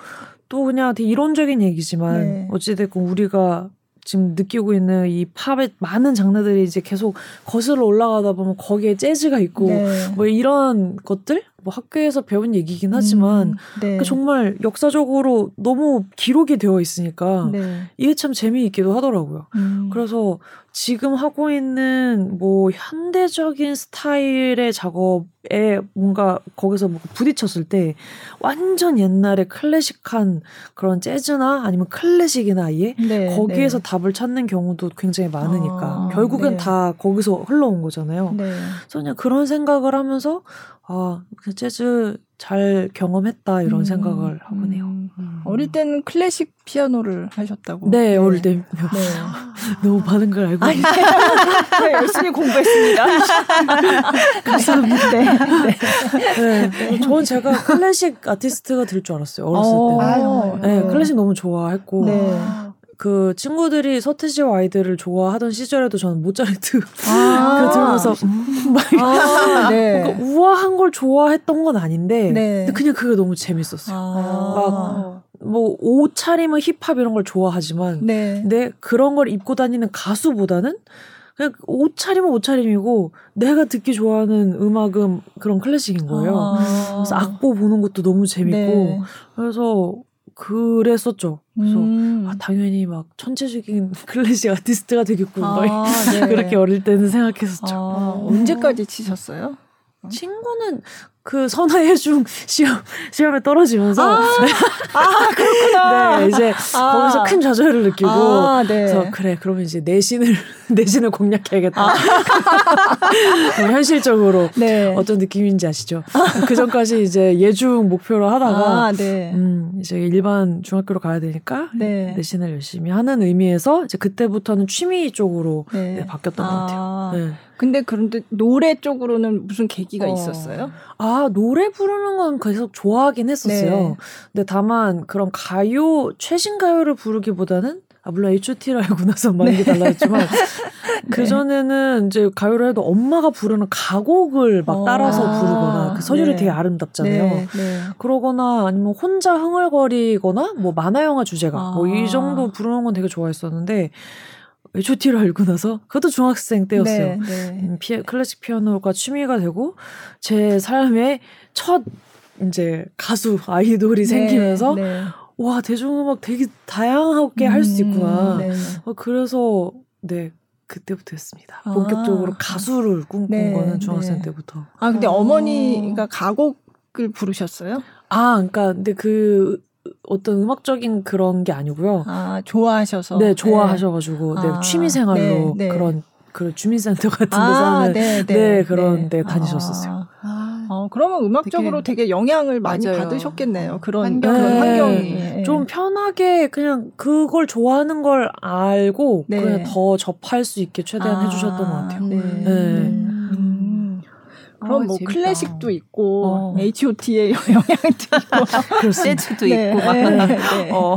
또 그냥 되게 이론적인 얘기지만 네. 어찌됐건 우리가 지금 느끼고 있는 이 팝의 많은 장르들이 이제 계속 거슬러 올라가다 보면 거기에 재즈가 있고 네. 뭐 이런 것들 뭐 학교에서 배운 얘기긴 하지만 음, 네. 그 정말 역사적으로 너무 기록이 되어 있으니까 네. 이게 참 재미있기도 하더라고요. 음. 그래서 지금 하고 있는 뭐 현대적인 스타일의 작업에 뭔가 거기서 뭐 부딪혔을 때 완전 옛날에 클래식한 그런 재즈나 아니면 클래식이나 아예 네, 거기에서 네. 답을 찾는 경우도 굉장히 많으니까 아, 결국엔 네. 다 거기서 흘러온 거잖아요. 네. 그래서 그냥 그런 생각을 하면서 아, 그 재즈 잘 경험했다 이런 음, 생각을 하고 네요. 음. 어릴 때는 클래식 피아노를 하셨다고. 네, 어릴 때 네. (laughs) 너무 많은 걸 알고 아니. (laughs) 네, 열심히 공부했습니다. (laughs) 감사합니다. 네. 네. 네. 저는 제가 클래식 아티스트가 될 줄 알았어요. 어렸을 어, 때. 아유, 네, 클래식 너무 좋아했고 네. 그 친구들이 서태지와 아이들을 좋아하던 시절에도 저는 모차르트 (laughs) 아. 그 들으면서 음, 막 아, 네. 그러니까 우아한 걸 좋아했던 건 아닌데 네. 근데 그냥 그게 너무 재밌었어요. 아. 뭐옷 차림은 힙합 이런 걸 좋아하지만 네. 근데 그런 걸 입고 다니는 가수보다는 그냥 옷 차림은 옷 차림이고 내가 듣기 좋아하는 음악은 그런 클래식인 거예요. 아. 그래서 악보 보는 것도 너무 재밌고 네. 그래서 그랬었죠. 그래서 음. 아, 당연히 막 천재적인 (laughs) 클래식 아티스트가 되겠고 막 아, (laughs) 네. 그렇게 어릴 때는 생각했었죠. 아, 언제까지 치셨어요? 친구는 그 선화예중 시험 시험에 떨어지면서 아, (laughs) 아 그렇구나. 네, 이제 아. 거기서 큰 좌절을 느끼고 아, 네. 그래서 그래 그러면 이제 내신을 (laughs) 내신을 공략해야겠다. 아. (laughs) 현실적으로 네. 어떤 느낌인지 아시죠? 그 전까지 이제 예중 목표로 하다가 아, 네. 음, 이제 일반 중학교로 가야 되니까 네. 내신을 열심히 하는 의미에서 이제 그때부터는 취미 쪽으로 네. 네, 바뀌었던 것 같아요. 아. 네. 근데 그런데 노래 쪽으로는 무슨 계기가 어. 있었어요? 아, 노래 부르는 건 계속 좋아하긴 했었어요. 네. 근데 다만 그런 가요, 최신 가요를 부르기보다는 아, 물론 H.O.T를 알고 나서 많이 네. 달라졌지만, (laughs) 네. 그전에는 이제 가요를 해도 엄마가 부르는 가곡을 막 어. 따라서 아, 부르거나, 그 서율이 네. 되게 아름답잖아요. 네. 네. 그러거나 아니면 혼자 흥얼거리거나, 뭐 만화 영화 주제가, 아. 뭐이 정도 부르는 건 되게 좋아했었는데, H.O.T를 알고 나서 그것도 중학생 때였어요. 네, 네. 음, 피, 클래식 피아노가 취미가 되고 제 삶의 첫 이제 가수 아이돌이 네, 생기면서 네. 와 대중음악 되게 다양하게 음, 할수 있구나. 네. 어, 그래서 네 그때부터였습니다. 아. 본격적으로 가수를 꿈꾼 네, 거는 중학생 때부터. 아 근데 어. 어머니가 가곡을 부르셨어요? 아 그러니까 근데 그 어떤 음악적인 그런 게 아니고요. 아 좋아하셔서. 네, 좋아하셔가지고 네, 아, 취미생활로 네, 네. 그런 그 주민센터 같은 데서 아, 네, 네, 네 그런 데 다니셨었어요. 아, 어, 그러면 음악적으로 되게, 되게 영향을 많이 맞아요. 받으셨겠네요. 그런 환경, 그런 환경이 좀 편하게 그냥 그걸 좋아하는 걸 알고 그냥 더 접할 수 있게 최대한 아, 해주셨던 것 같아요. 네. 음. 그럼 어, 뭐 재밌다. 클래식도 있고 어. H.O.T의 영향도 있고 (laughs) 재즈도 네, 있고 막. 네, 네. 어.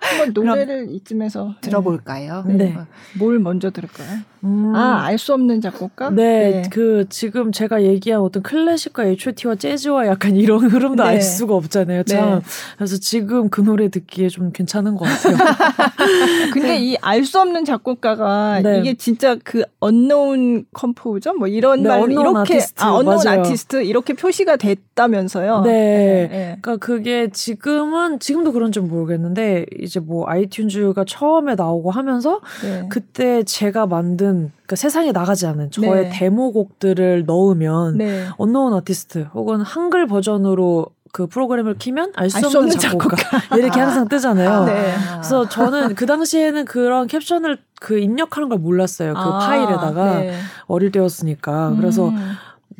한번 노래를 이쯤에서 들어볼까요? 네. 뭘 먼저 들을까요? 음. 아, 알 수 없는 작곡가? 네, 네, 그 지금 제가 얘기한 어떤 클래식과 H.O.T와 재즈와 약간 이런 흐름도 네. 알 수가 없잖아요. 참. 네. 그래서 지금 그 노래 듣기에 좀 괜찮은 것 같아요. (laughs) 근데 이 알 수 없는 작곡가가 네. 이게 진짜 그 unknown composer 뭐 이런 네, 말 이렇게 아티스트, 아, unknown artist 이렇게 표시가 됐다면서요. 네. 네. 네. 그러니까 그게 지금은 지금도 그런지 모르겠는데 이제 뭐 아이튠즈가 처음에 나오고 하면서 그때 제가 만든 그러니까 세상에 나가지 않은 저의 네. 데모곡들을 넣으면 네. 언노운 아티스트 혹은 한글 버전으로 그 프로그램을 키면 알 수 없는, 없는 작곡가, 작곡가. 이렇게 항상 뜨잖아요. 아, 네. 그래서 저는 그 당시에는 그런 캡션을 그 입력하는 걸 몰랐어요. 그 아, 파일에다가 네. 어릴 때였으니까. 그래서 음.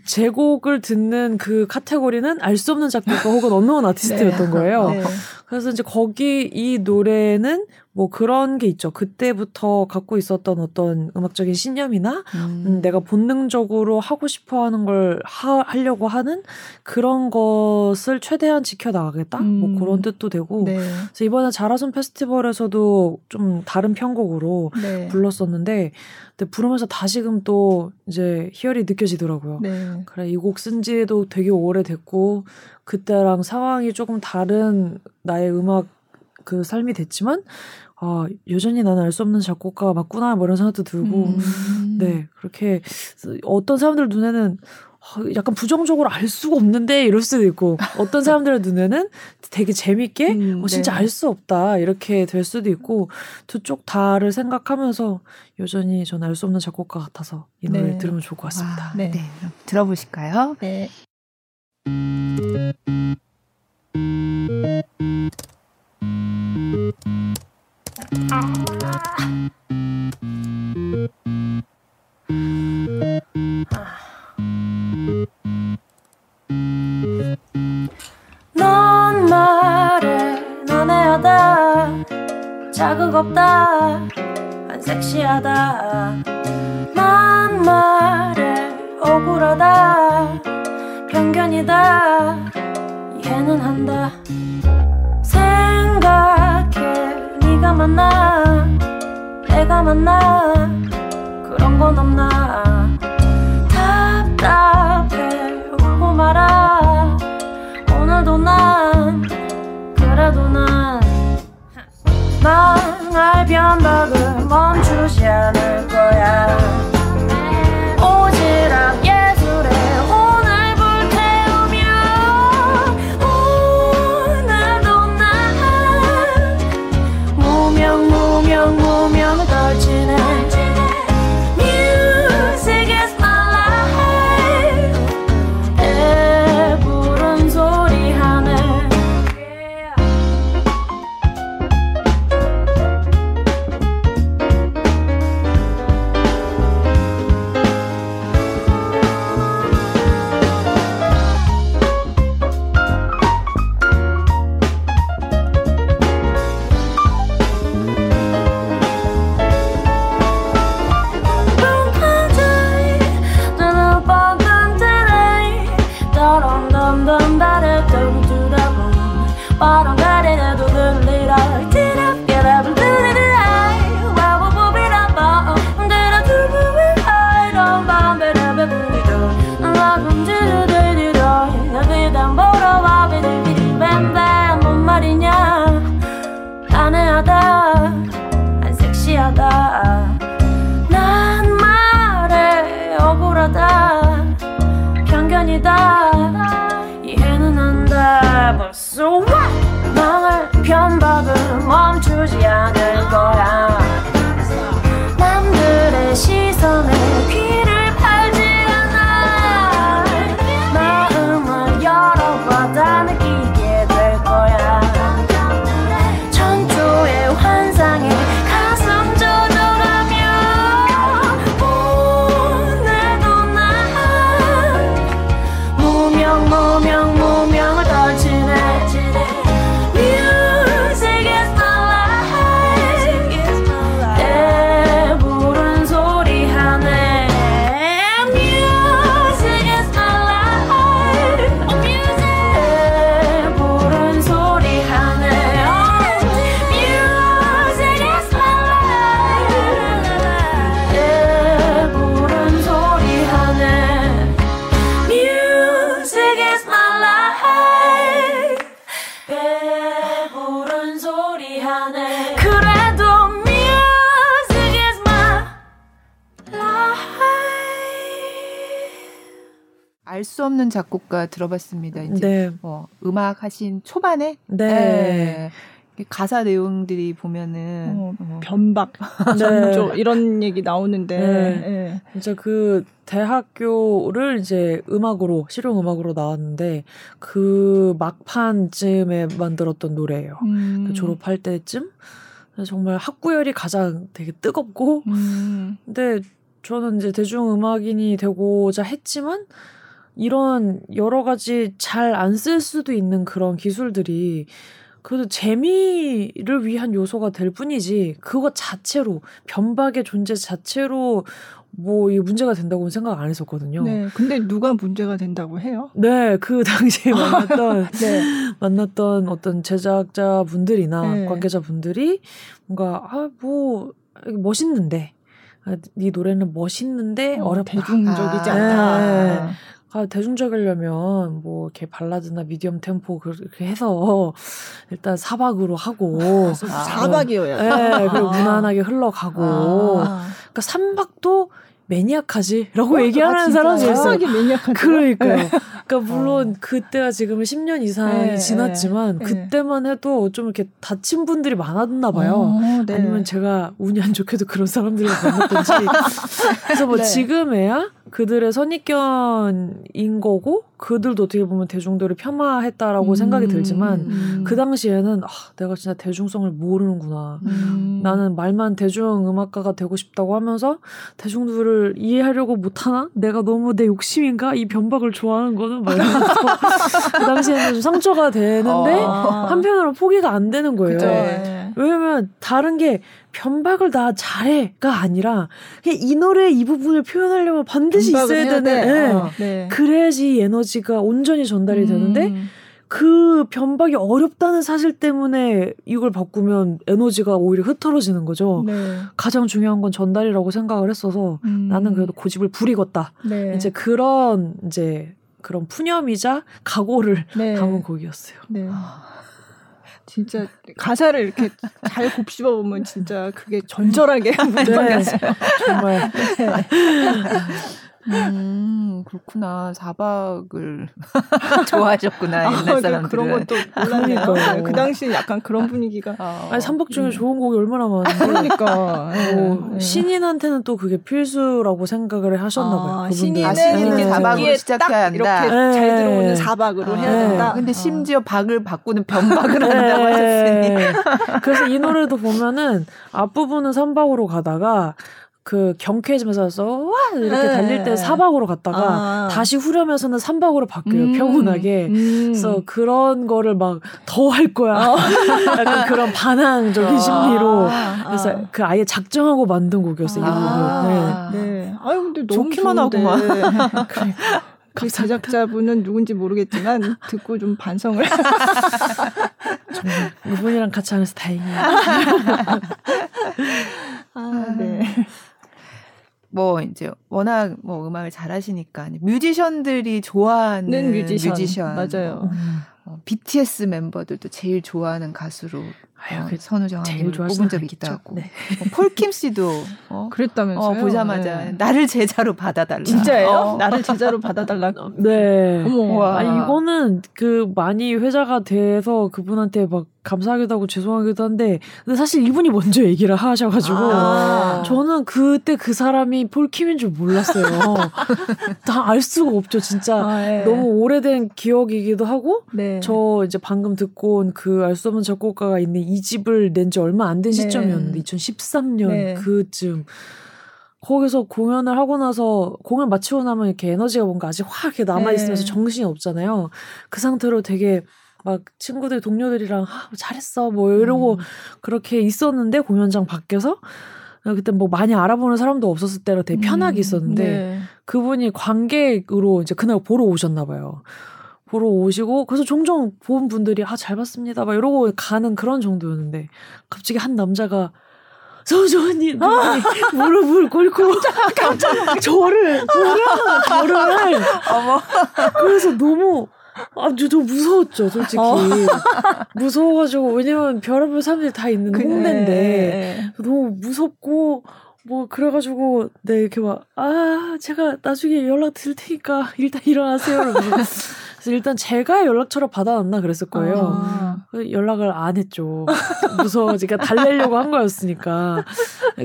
제곡을 듣는 그 카테고리는 알 수 없는 작곡가 혹은 언노운 아티스트였던 (laughs) 네. 거예요. 네. 그래서 이제 거기 이 노래는 뭐 그런 게 있죠. 그때부터 갖고 있었던 어떤 음악적인 신념이나 음. 음, 내가 본능적으로 하고 싶어 하는 걸 하, 하려고 하는 그런 것을 최대한 지켜나가겠다? 뭐 음. 뭐 그런 뜻도 되고. 네. 그래서 이번에 자라손 페스티벌에서도 좀 다른 편곡으로 네. 불렀었는데, 근데 부르면서 다시금 또 이제 희열이 느껴지더라고요. 네. 그래, 이 곡 쓴 지도 되게 오래됐고, 그때랑 상황이 조금 다른 나의 음악 그 삶이 됐지만 아 여전히 나는 알 수 없는 작곡가가 맞구나 뭐 이런 생각도 들고 음. 네 그렇게 어떤 사람들 눈에는 아, 약간 부정적으로 알 수가 없는데 이럴 수도 있고 어떤 사람들의 눈에는 되게 재밌게 음, 어, 진짜 네. 알수 없다 이렇게 될 수도 있고 두 쪽 다를 생각하면서 여전히 저는 알수 없는 작곡가 같아서 이 노래 네. 들으면 좋을 것 같습니다. 와, 네. 네. 들어보실까요? 네. 넌 말해 넌 애하다. 자극 없다. 안 섹시하다. 난 말해 억울하다. 편견이다. 이해는 한다 네가 만나. 내가 만나. 그런 건 없나. 답답해. 울고 말아. 오늘도 난 그래도 난 망할 변덕을 멈추지 않을 거야 수 없는 작곡가 들어봤습니다. 이제 네. 뭐 음악 하신 초반에 네. 예. 가사 내용들이 보면은 어, 어, 변박, (laughs) 네. 전조 이런 얘기 나오는데 네. 예. 진짜 그 대학교를 이제 음악으로 실용 음악으로 나왔는데 그 막판쯤에 만들었던 노래예요. 음. 그 졸업할 때쯤 정말 학구열이 가장 되게 뜨겁고 음. 근데 저는 이제 대중음악인이 되고자 했지만 이런 여러 가지 잘 안 쓸 수도 있는 그런 기술들이 그래도 재미를 위한 요소가 될 뿐이지 그것 자체로 변박의 존재 자체로 뭐 이 문제가 된다고는 생각 안 했었거든요. 네. 근데 누가 문제가 된다고 해요? 네, 그 당시에 (laughs) 만났던 네. 만났던 어떤 제작자 분들이나 네. 관계자 분들이 뭔가 아뭐 멋있는데 아, 네 노래는 멋있는데 어, 어렵다. 대중적이지 아. 않다. 네. 아, 대중적이려면 뭐 이렇게 발라드나 미디엄 템포 그렇게 해서 (laughs) 일단 사박으로 하고 (laughs) 아, 사박이어야 돼. 네, 그리고 (laughs) 무난하게 흘러가고 아. 그러니까 삼박도 매니악하지라고 어, 얘기하는 아? 사람이 있어요. 그러니까요. 그러니까 물론 그때가 지금 10년 이상이 네, 지났지만 네. 그때만 해도 좀 이렇게 다친 분들이 많았나 봐요. 어, 네. 아니면 제가 운이 안 좋게도 그런 사람들을 만났던지. 그래서 뭐 네. 지금에야 그들의 선입견인 거고 그들도 어떻게 보면 대중들을 폄하했다라고 음, 생각이 들지만 음. 그 당시에는 아, 내가 진짜 대중성을 모르는구나. 음. 나는 말만 대중 음악가가 되고 싶다고 하면서 대중들을 이해하려고 못하나? 내가 너무 내 욕심인가? 이 변박을 좋아하는 거는 막 이러면서 (laughs) 그 당시에는 좀 상처가 되는데 아. 한편으로 포기가 안 되는 거예요. 그죠. 네. 왜냐면 다른 게 변박을 다 잘해가 아니라 이 노래 이 부분을 표현하려면 반드시 있어야 되는 돼. 예. 어, 네. 그래야지 에너지가 온전히 전달이 되는데 음. 그 변박이 어렵다는 사실 때문에 이걸 바꾸면 에너지가 오히려 흩어지는 거죠. 네. 가장 중요한 건 전달이라고 생각을 했어서 음. 나는 그래도 고집을 부리겠다. 네. 이제 그런 이제 그런 푸념이자 각오를 네. 담은 곡이었어요. 네. 진짜 가사를 이렇게 잘 곱씹어 보면 진짜 그게 전절하게 네, (laughs) 정말 음, 그렇구나. 사박을 (laughs) 좋아하셨구나, 옛날 아, 사람들은. 그런 것도 몰랐네요. 네, 그 당시 약간 그런 분위기가 어. 아니 삼박 중에 좋은 곡이 얼마나 많은데 그러니까 뭐 네. 신인한테는 또 그게 필수라고 생각을 하셨나 봐요. 아. 신인은 아, 신인은 이렇게 사박으로 시작해야 딱 이렇게 한다. 잘 네. 들어오는 사박으로 해야 네. 된다. 근데 어. 심지어 박을 바꾸는 변박을 (laughs) 한다고 하셨으니. 네. 그래서 이 노래도 보면은 앞부분은 삼박으로 가다가 그 경쾌해지면서 와 이렇게 네. 달릴 때 사박으로 갔다가 아. 다시 후렴에서는 삼박으로 바뀌어요 음. 평온하게 음. 그래서 그런 거를 막 더 할 거야 어. (laughs) 약간 그런 반항적인 심리로 아, 그래서 아. 그 아예 작정하고 만든 곡이었어요 이 곡은 네. 아, 네. 아유, 근데 너무 좋기만 좋은데. 하구만. (laughs) 그 제작자분은 누군지 모르겠지만 듣고 좀 반성을. (laughs) 정말 이분이랑 같이 하면서 다행이에요 아, 네. 뭐 이제 워낙 뭐 음악을 잘하시니까 뮤지션들이 좋아하는 는 뮤지션. 뮤지션. 맞아요. 어, BTS 멤버들도 제일 좋아하는 가수로 아유, 어, 그 선우정 제일 님을 좋아하시는 뽑은 적이. 있다고. 네. 어, 폴킴 씨도 어, (laughs) 그랬다면서요? 어, 보자마자 네. 나를 제자로 받아달라. 진짜예요? 어. (laughs) 나를 제자로 받아달라. (laughs) 네. 어머. 와. 아니 이거는 그 많이 회자가 돼서 그분한테 막 감사하기도 하고 죄송하기도 한데 근데 사실 이분이 먼저 얘기를 하셔가지고 아. 저는 그때 그 사람이 폴킴인 줄 몰랐어요. (laughs) 다 알 수가 없죠, 진짜. 아, 네. 너무 오래된 기억이기도 하고 네. 저 이제 방금 듣고 온 그 알 수 없는 작곡가가 있는 이 집을 낸 지 얼마 안된 네. 시점이었는데 2013년 네. 그쯤 거기서 공연을 하고 나서 공연 마치고 나면 이렇게 에너지가 뭔가 아직 확 이렇게 남아 있으면서 네. 정신이 없잖아요. 그 상태로 되게 막 친구들 동료들이랑 아, 잘했어 뭐 이러고 음. 그렇게 있었는데 공연장 밖에서 그때 뭐 많이 알아보는 사람도 없었을 때로 되게 편하게 있었는데 네. 그분이 관객으로 이제 그날 보러 오셨나 봐요. 보러 오시고 그래서 종종 본 분들이 아 잘 봤습니다 막 이러고 가는 그런 정도였는데 갑자기 한 남자가 서주원님 (laughs) 무릎을 꿇고 깜짝 저를 저를 저를 어머. 그래서 너무 아주 좀 무서웠죠 솔직히 어. (laughs) 무서워가지고 왜냐면 별의별 사람들이 다 있는 그- 홍대인데 네. 너무 무섭고 뭐 그래가지고 네 이렇게 막 아 제가 나중에 연락 드릴 테니까 일단 일어나세요 (laughs) 그래서 일단 제가 연락처를 받아놨나 그랬을 거예요. 아. 그 연락을 안 했죠. 무서워지니까 달래려고 한 거였으니까.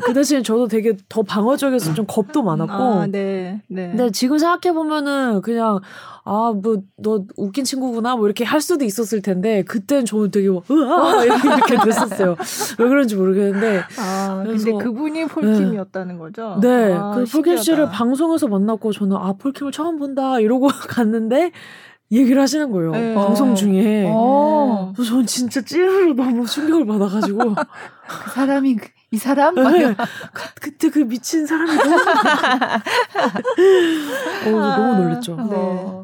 그 대신에 저도 되게 더 방어적이어서 좀 겁도 많았고. 아, 네. 네. 근데 지금 생각해 보면은 그냥 아 뭐 너 웃긴 친구구나 뭐 이렇게 할 수도 있었을 텐데 그때는 저는 되게 막 으아 (laughs) 이렇게 됐었어요. 왜 그런지 모르겠는데 아, 근데 그래서- 그분이 폴킴이었다는 거죠? 네, 아, 그 폴킴 씨를. 방송에서 만났고 저는 아 폴킴을 처음 본다 이러고 (laughs) 갔는데 얘기를 하시는 거예요. 네. 방송 중에. 어. 그래서 전 진짜 찐으로 너무 충격을 받아가지고 (laughs) 그 사람이 그- 이 사람? 막 네. 그, 그때 그 미친 사람이 너무 어, 너무 놀랬죠. 네. 어.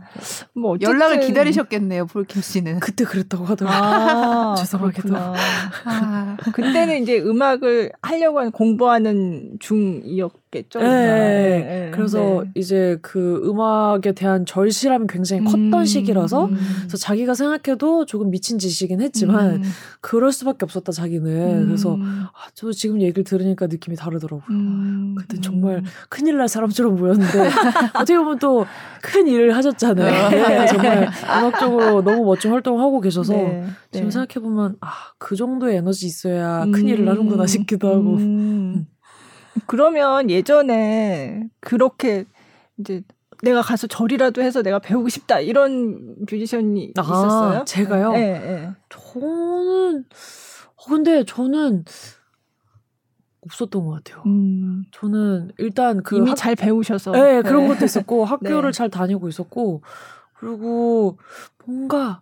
뭐 어쨌든- 연락을 기다리셨겠네요, 폴킴 씨는. 그때 그랬다고 하더라고요. 아, (laughs) 죄송하게도. 아, 그때는 이제 음악을 하려고 하는 공부하는 중이었 겠죠. 네. 네, 그래서 네. 이제 그 음악에 대한 절실함이 굉장히 컸던 음, 시기라서 음. 그래서 자기가 생각해도 조금 미친 짓이긴 했지만 음, 그럴 수밖에 없었다 자기는 음, 그래서 아, 저 지금 얘기를 들으니까 느낌이 다르더라고요. 음, 그때 음. 정말 큰일 날 사람처럼 보였는데 (laughs) 어떻게 보면 또 큰 일을 하셨잖아요. 네, 정말 음악적으로 너무 멋진 활동을 하고 계셔서 네, 지금 네. 생각해 보면 아 그 정도의 에너지 있어야 큰 음, 일을 하는구나 싶기도 하고. 음. 그러면 예전에 그렇게 이제 내가 가서 절이라도 해서 내가 배우고 싶다 이런 뮤지션이 아, 있었어요? 제가요? 네, 네. 저는 어, 근데 저는 없었던 것 같아요. 음, 저는 일단 그 이미 학- 잘 배우셔서. 네, 그런 네. 것도 있었고 (laughs) 학교를 네. 잘 다니고 있었고 그리고 뭔가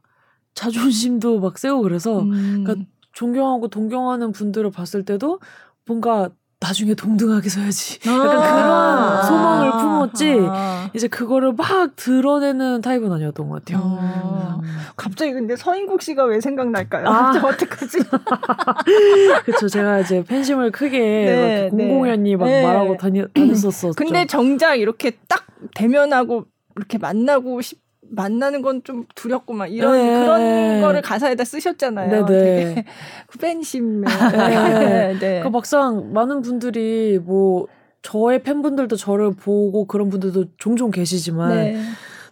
자존심도 막 세고 그래서 음. 그러니까 존경하고 동경하는 분들을 봤을 때도 뭔가 나중에 동등하게 서야지. 약간 그런 소망을 품었지. 아. 이제 그거를 막 드러내는 타입은 아니었던 것 같아요. 아. 갑자기 근데 서인국 씨가 왜 생각날까요? 아. 저 (laughs) 어떡하지? (laughs) 그쵸. 제가 이제 팬심을 크게 네, 막 이렇게 공공연히 막 네. 말하고 다니, 다녔었었죠. 근데 정작 이렇게 딱 대면하고 이렇게 만나고 싶 만나는 건 좀 두렵고 막 이런 네. 그런 거를 가사에다 쓰셨잖아요. 네네. (laughs) 팬심. 네. 네. 그 막상 많은 분들이 뭐 저의 팬분들도 저를 보고 그런 분들도 종종 계시지만 네. 또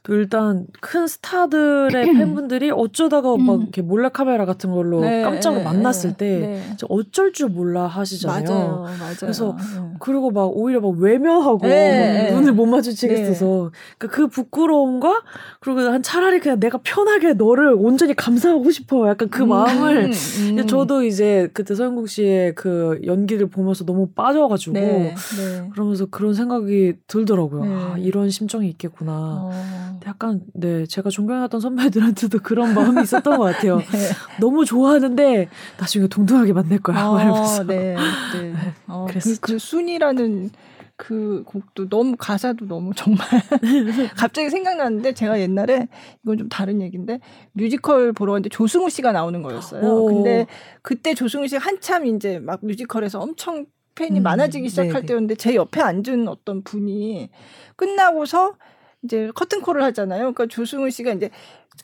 일단 큰 스타들의 (clears throat) 팬분들이 어쩌다가 막 음. 이렇게 몰래 카메라 같은 걸로 네, 깜짝으로 네, 만났을 때 네. 어쩔 줄 몰라 하시잖아요. 맞아요, 맞아요. 그래서 네. 그리고 막 오히려 막 외면하고 네, 막 눈을 못 마주치겠어서 네. 그러니까 그 부끄러움과 그리고 한 차라리 그냥 내가 편하게 너를 온전히 감사하고 싶어 약간 그 음, 마음을 음. (laughs) 근데 저도 이제 그때 서영국 씨의 그 연기를 보면서 너무 빠져가지고 네, 네. 그러면서 그런 생각이 들더라고요. 네. 아, 이런 심정이 있겠구나. 어. 약간 네 제가 존경했던 선배들한테도 그런 마음이 있었던 것 같아요. (laughs) 네. 너무 좋아하는데 나중에 동등하게 만날 거야. 막 이러면서. 어, 네, 네. (laughs) 어, 그, 그랬었죠. 그 순이라는 그 곡도 너무 가사도 너무 정말 (laughs) 갑자기 생각나는데 제가 옛날에 이건 좀 다른 얘기인데 뮤지컬 보러 갔는데 조승우 씨가 나오는 거였어요. 오. 근데 그때 조승우 씨가 한참 이제 막 뮤지컬에서 엄청 팬이 음, 많아지기 시작할 네네. 때였는데 제 옆에 앉은 어떤 분이 끝나고서 이제 커튼콜을 하잖아요. 그러니까 조승우 씨가 이제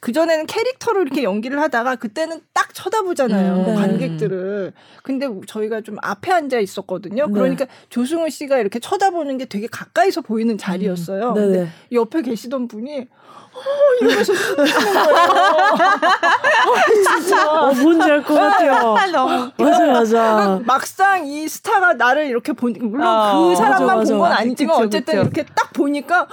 그 전에는 캐릭터로 이렇게 연기를 하다가 그때는 딱 쳐다보잖아요 음, 네. 관객들을. 근데 저희가 좀 앞에 앉아 있었거든요. 네. 그러니까 조승우 씨가 이렇게 쳐다보는 게 되게 가까이서 보이는 자리였어요. 근데 네네. 옆에 계시던 분이 어, 이러면서 숨기는 거예요. (laughs) 어, 뭔지 알 것 같아요. (laughs) 맞아, 맞아. 막상 이 스타가 나를 이렇게 보니 물론 아, 그 사람만 본. 건 아니지만 그쵸, 어쨌든 그쵸. 이렇게 딱 보니까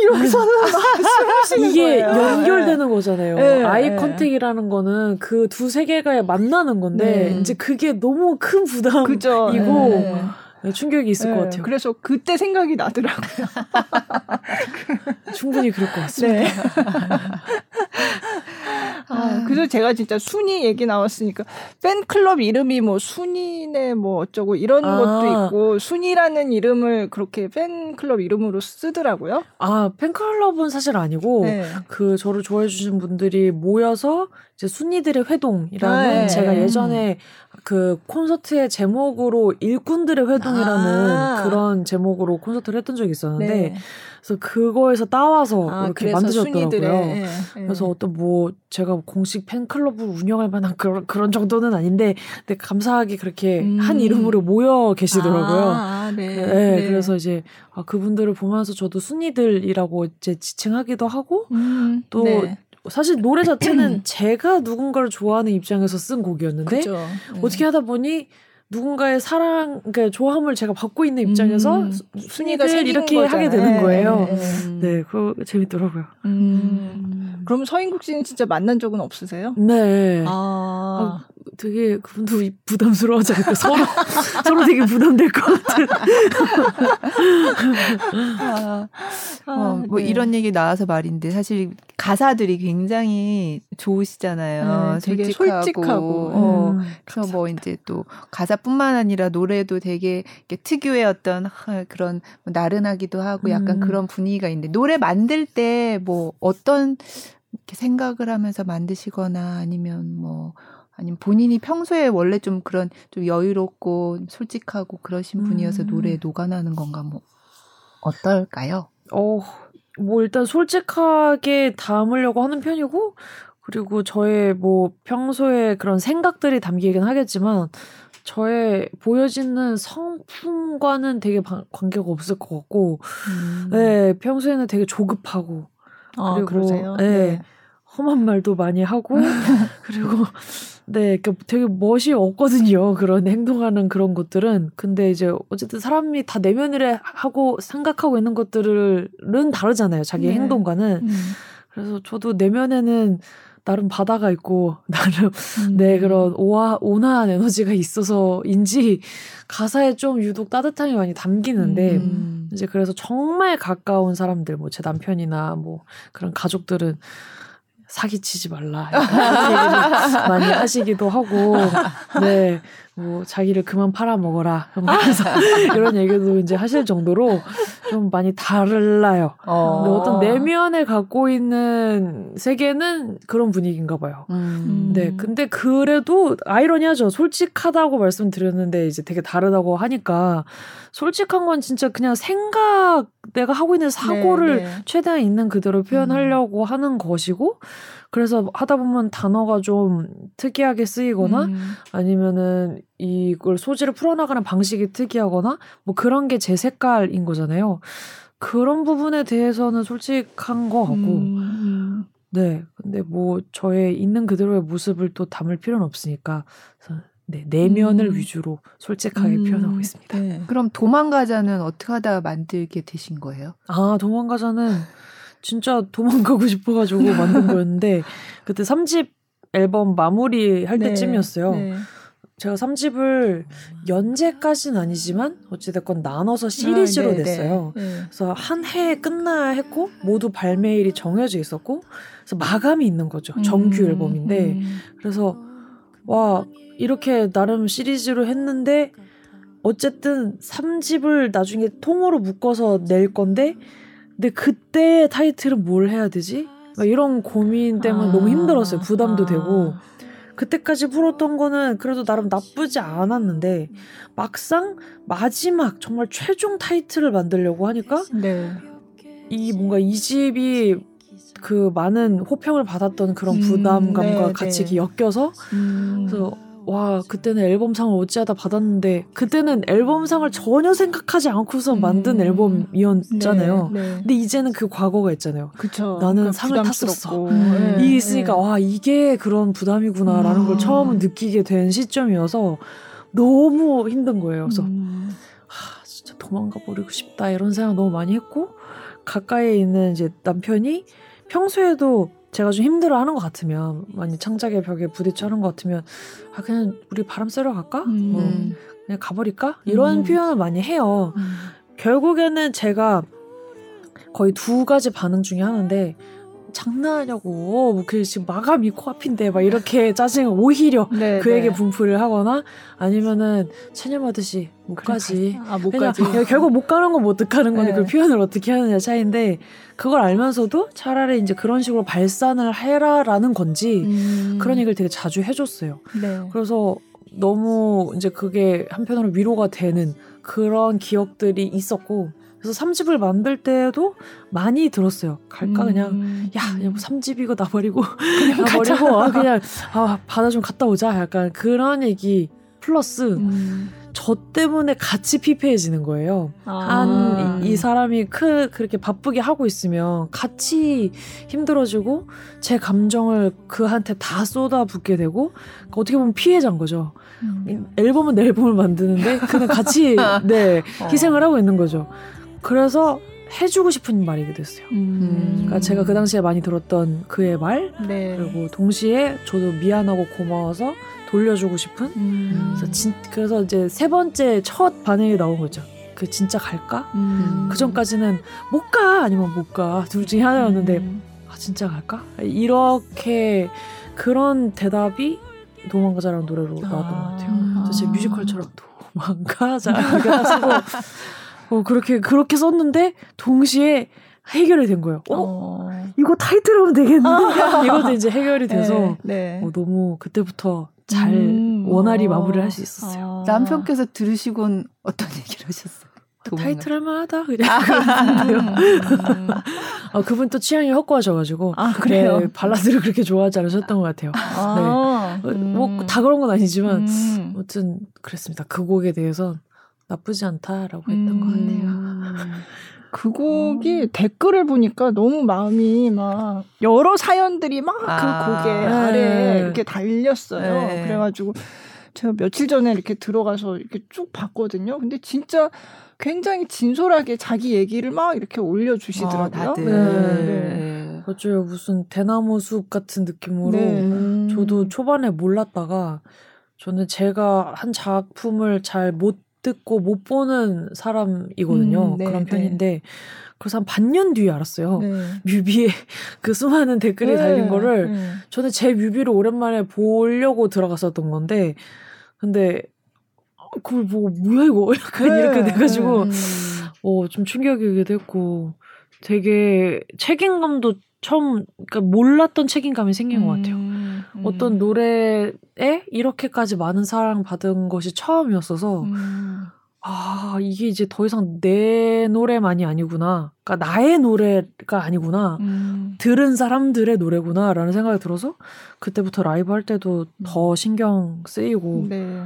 이러고서는 막 숨을 이게 거예요. 연결되는 거잖아요. 네, 아이 네. contact이라는 거는 그 두 세계가 만나는 건데 네. 이제 그게 너무 큰 부담이고. 네, 네. 충격이 있을 네, 것 같아요. 그래서 그때 생각이 나더라고요. 충분히 그럴 것 같습니다. 네. (laughs) 아, 그래서 제가 진짜 순이 얘기 나왔으니까 팬클럽 이름이 뭐 순이네 뭐 어쩌고 이런 아. 것도 있고 순이라는 이름을 그렇게 팬클럽 이름으로 쓰더라고요. 아 팬클럽은 사실 아니고 네. 그 저를 좋아해 주신 분들이 모여서 이제 순이들의 회동이라는 네. 제가 예전에 그 콘서트의 제목으로 일꾼들의 회동이라는 아. 그런 제목으로 콘서트를 했던 적이 있었는데 네. 그래서 그거에서 따와서 아, 이렇게 만드셨더라고요. 예, 예. 그래서 어떤 뭐 제가 공식 팬클럽을 운영할 만한 그런 그런 정도는 아닌데 근데 감사하게 그렇게 음. 한 이름으로 모여 계시더라고요. 아, 아, 네. 네, 네. 그래서 이제 아, 그분들을 보면서 저도 순이들이라고 이제 지칭하기도 하고 음, 또 네. 사실 노래 자체는 (clears throat) 제가 누군가를 좋아하는 입장에서 쓴 곡이었는데 그죠. 어떻게 하다 보니 누군가의 사랑, 그러니까 좋아함을 제가 받고 있는 입장에서 음, 수- 순위가 이렇게 하게 거잖아요. 되는 거예요. 네, 네. 네, 그거 재밌더라고요. 음. 그럼 서인국 씨는 진짜 만난 적은 없으세요? 네. 아, 되게 그분도 부담스러워하지 않을까 서로 (laughs) 서로 되게 부담될 것 같은. 아, 아, 어, 뭐 네. 이런 얘기 나와서 말인데 사실 가사들이 굉장히 좋으시잖아요. 네, 되게 솔직하고, 솔직하고. 어, 음, 그래서 뭐 이제 또 가사뿐만 아니라 노래도 되게 특유의 어떤 하, 그런 뭐 나른하기도 하고 약간 음. 그런 분위기가 있는데 노래 만들 때 뭐 어떤 이렇게 생각을 하면서 만드시거나 아니면 뭐 아니면 본인이 평소에 원래 좀 그런 좀 여유롭고 솔직하고 그러신 분이어서 음. 노래에 녹아나는 건가 뭐 어떨까요? 어, 뭐 일단 솔직하게 담으려고 하는 편이고 그리고 저의 뭐 평소에 그런 생각들이 담기긴 하겠지만 저의 보여지는 성품과는 되게 바- 관계가 없을 것 같고 네 평소에는 되게 조급하고 아, 그리고 그러세요? 네. 험한 말도 많이 하고 (laughs) 그리고 네, 그러니까 되게 멋이 없거든요. 그런 행동하는 그런 것들은. 근데 이제 어쨌든 사람이 다 내면을 하고 생각하고 있는 것들은 다르잖아요. 자기 의 네. 행동과는. 음. 그래서 저도 내면에는 나름 바다가 있고 (laughs) 나름 음. 네 그런 오하 온화한 에너지가 있어서인지 가사에 좀 유독 따뜻함이 많이 담기는데 음. 이제 그래서 정말 가까운 사람들 뭐 제 남편이나 뭐 그런 가족들은 사기치지 말라. 많이 하시기도 하고. 네 뭐 자기를 그만 팔아 먹어라 그래서 이런 얘기도 이제 하실 정도로 좀 많이 달라요. 어. 근데 어떤 내면에 갖고 있는 세계는 그런 분위기인가 봐요. 음. 네, 근데 그래도 아이러니하죠. 솔직하다고 말씀드렸는데 이제 되게 다르다고 하니까 솔직한 건 진짜 그냥 생각 내가 하고 있는 사고를 네, 네. 최대한 있는 그대로 표현하려고 하는 것이고 그래서 하다 보면 단어가 좀 특이하게 쓰이거나 음. 아니면은 이걸 소지를 풀어나가는 방식이 특이하거나 뭐 그런 게 제 색깔인 거잖아요. 그런 부분에 대해서는 솔직한 것 같고 음. 네. 근데 뭐 저의 있는 그대로의 모습을 또 담을 필요는 없으니까 네, 내면을 음. 위주로 솔직하게 음. 표현하고 있습니다. 네. 그럼 도망가자는 어떻게 하다 만들게 되신 거예요? 아, 도망가자는 진짜 도망가고 싶어가지고 만든 거였는데 그때 3집 앨범 마무리 할 네. 때쯤이었어요. 네. 제가 3집을 연재까지는 아니지만 어찌됐건 나눠서 시리즈로 아, 네, 냈어요. 네. 네. 그래서 한 해 끝나야 했고 모두 발매일이 정해져 있었고 그래서 마감이 있는 거죠. 정규 음, 앨범인데 음. 그래서 와 이렇게 나름 시리즈로 했는데 어쨌든 3집을 나중에 통으로 묶어서 낼 건데 근데 그때 타이틀은 뭘 해야 되지? 막 이런 고민 때문에 아, 너무 힘들었어요. 부담도 아. 되고 그때까지 풀었던 거는 그래도 나름 나쁘지 않았는데 막상 마지막 정말 최종 타이틀을 만들려고 하니까 네. 이 뭔가 이 집이 그 많은 호평을 받았던 그런 음, 부담감과 네, 같이 네. 엮여서 음. 그래서 와 그때는 앨범상을 어찌하다 받았는데 그때는 앨범상을 전혀 생각하지 않고서 만든 음. 앨범이었잖아요. 네, 네. 근데 이제는 그 과거가 있잖아요. 그쵸. 나는 그러니까 상을 부담스럽고. 탔었어. 네, 이게 있으니까 네. 와 이게 그런 부담이구나라는 음. 걸 처음 느끼게 된 시점이어서 너무 힘든 거예요. 그래서 음. 아, 진짜 도망가 버리고 싶다 이런 생각 너무 많이 했고 가까이에 있는 이제 남편이 평소에도 제가 좀 힘들어 하는 것 같으면 많이 창작의 벽에 부딪혀 하는 것 같으면 아 그냥 우리 바람 쐬러 갈까? 음. 뭐 그냥 가버릴까? 이런 음. 표현을 많이 해요. 음. 결국에는 제가 거의 두 가지 반응 중에 하나인데 장난하냐고 뭐 그 지금 마감이 코앞인데 막 이렇게 (laughs) 짜증 오히려 네, 그에게 네. 분풀을 하거나 아니면은 체념하듯이 못 가지 아, 못 가지. (laughs) 야, 결국 못 가는 건 못 가는 건데 네. 그 표현을 어떻게 하느냐 차이인데 그걸 알면서도 차라리 이제 그런 식으로 발산을 해라라는 건지 음. 그런 얘기를 되게 자주 해줬어요. 네. 그래서 너무 이제 그게 한편으로 위로가 되는 그런 기억들이 있었고 그래서 3집을 만들 때도 많이 들었어요. 갈까 그냥 음. 야, 그냥 뭐 3집이고 나버리고 (laughs) 나버리고 아 그냥 아 바다 좀 갔다 오자 약간 그런 얘기 플러스 음. 저 때문에 같이 피폐해지는 거예요. 아. 한이 사람이 크 그렇게 바쁘게 하고 있으면 같이 힘들어지고 제 감정을 그한테 다 쏟아붓게 되고 그러니까 어떻게 보면 피해자인 거죠. 음. 앨범은 내 앨범을 만드는데 그는 같이 (laughs) 네 어. 희생을 하고 있는 거죠. 그래서 해주고 싶은 말이 됐어요. 음. 그러니까 제가 그 당시에 많이 들었던 그의 말 네. 그리고 동시에 저도 미안하고 고마워서 돌려주고 싶은 음. 그래서, 진, 그래서 이제 세 번째 첫 반응이 나온 거죠. 그 진짜 갈까? 음. 그 전까지는 못 가 아니면 못 가 둘 중에 하나였는데 음. 아 진짜 갈까? 이렇게 그런 대답이 도망가자라는 노래로 나왔던 것 같아요. 아. 그래서 제 뮤지컬처럼 도망가자 이렇게 쓰고 어, 그렇게 그렇게 썼는데 동시에 해결이 된 거예요. 어? 어. 이거 타이틀하면 되겠는데 (laughs) 이것도 이제 해결이 돼서 네. 네. 어, 너무 그때부터 잘 음. 원활히 어. 마무리를 할 수 있었어요. 아. 남편께서 들으시곤 어떤 얘기를 하셨어요? 타이틀 할만하다 그냥 음. 어, 그분 또 취향이 확고하셔가지고 아 그래요. 네, 발라드를 그렇게 좋아하지 않으셨던 것 같아요. 아. 어, 뭐다 그런 건 아니지만 음. 아무튼 그랬습니다. 그 곡에 대해서 나쁘지 않다라고 했던 것 같네요. 음. (laughs) 그 곡이 댓글을 보니까 너무 마음이 막 여러 사연들이 막그 아. 곡에 네. 아래 이렇게 달렸어요. 네. 그래가지고 제가 며칠 전에 이렇게 들어가서 이렇게 쭉 봤거든요. 근데 진짜 굉장히 진솔하게 자기 얘기를 막 이렇게 올려주시더라고요. 어, 다들. 네. 네. 맞아요. 무슨 대나무 숲 같은 느낌으로 네. 저도 초반에 몰랐다가 저는 제가 한 작품을 잘 못 듣고 못 보는 사람이거든요. 음, 네, 그런 네. 편인데 그래서 한 반년 뒤에 알았어요. 네. (laughs) 뮤비에 그 수많은 댓글이 네. 달린 거를 네. 저는 제 뮤비를 오랜만에 보려고 들어갔었던 건데 근데 어, 그걸 보고 뭐야 이거 (laughs) 약간 이렇게 네. 돼가지고 음. 어, 좀 충격이기도 했고 되게 책임감도 처음 그러니까 몰랐던 책임감이 생긴 것 같아요. 음, 음. 어떤 노래에 이렇게까지 많은 사랑 받은 것이 처음이었어서 음. 아 이게 이제 더 이상 내 노래만이 아니구나. 그러니까 나의 노래가 아니구나. 음. 들은 사람들의 노래구나라는 생각이 들어서 그때부터 라이브 할 때도 더 신경 쓰이고 네.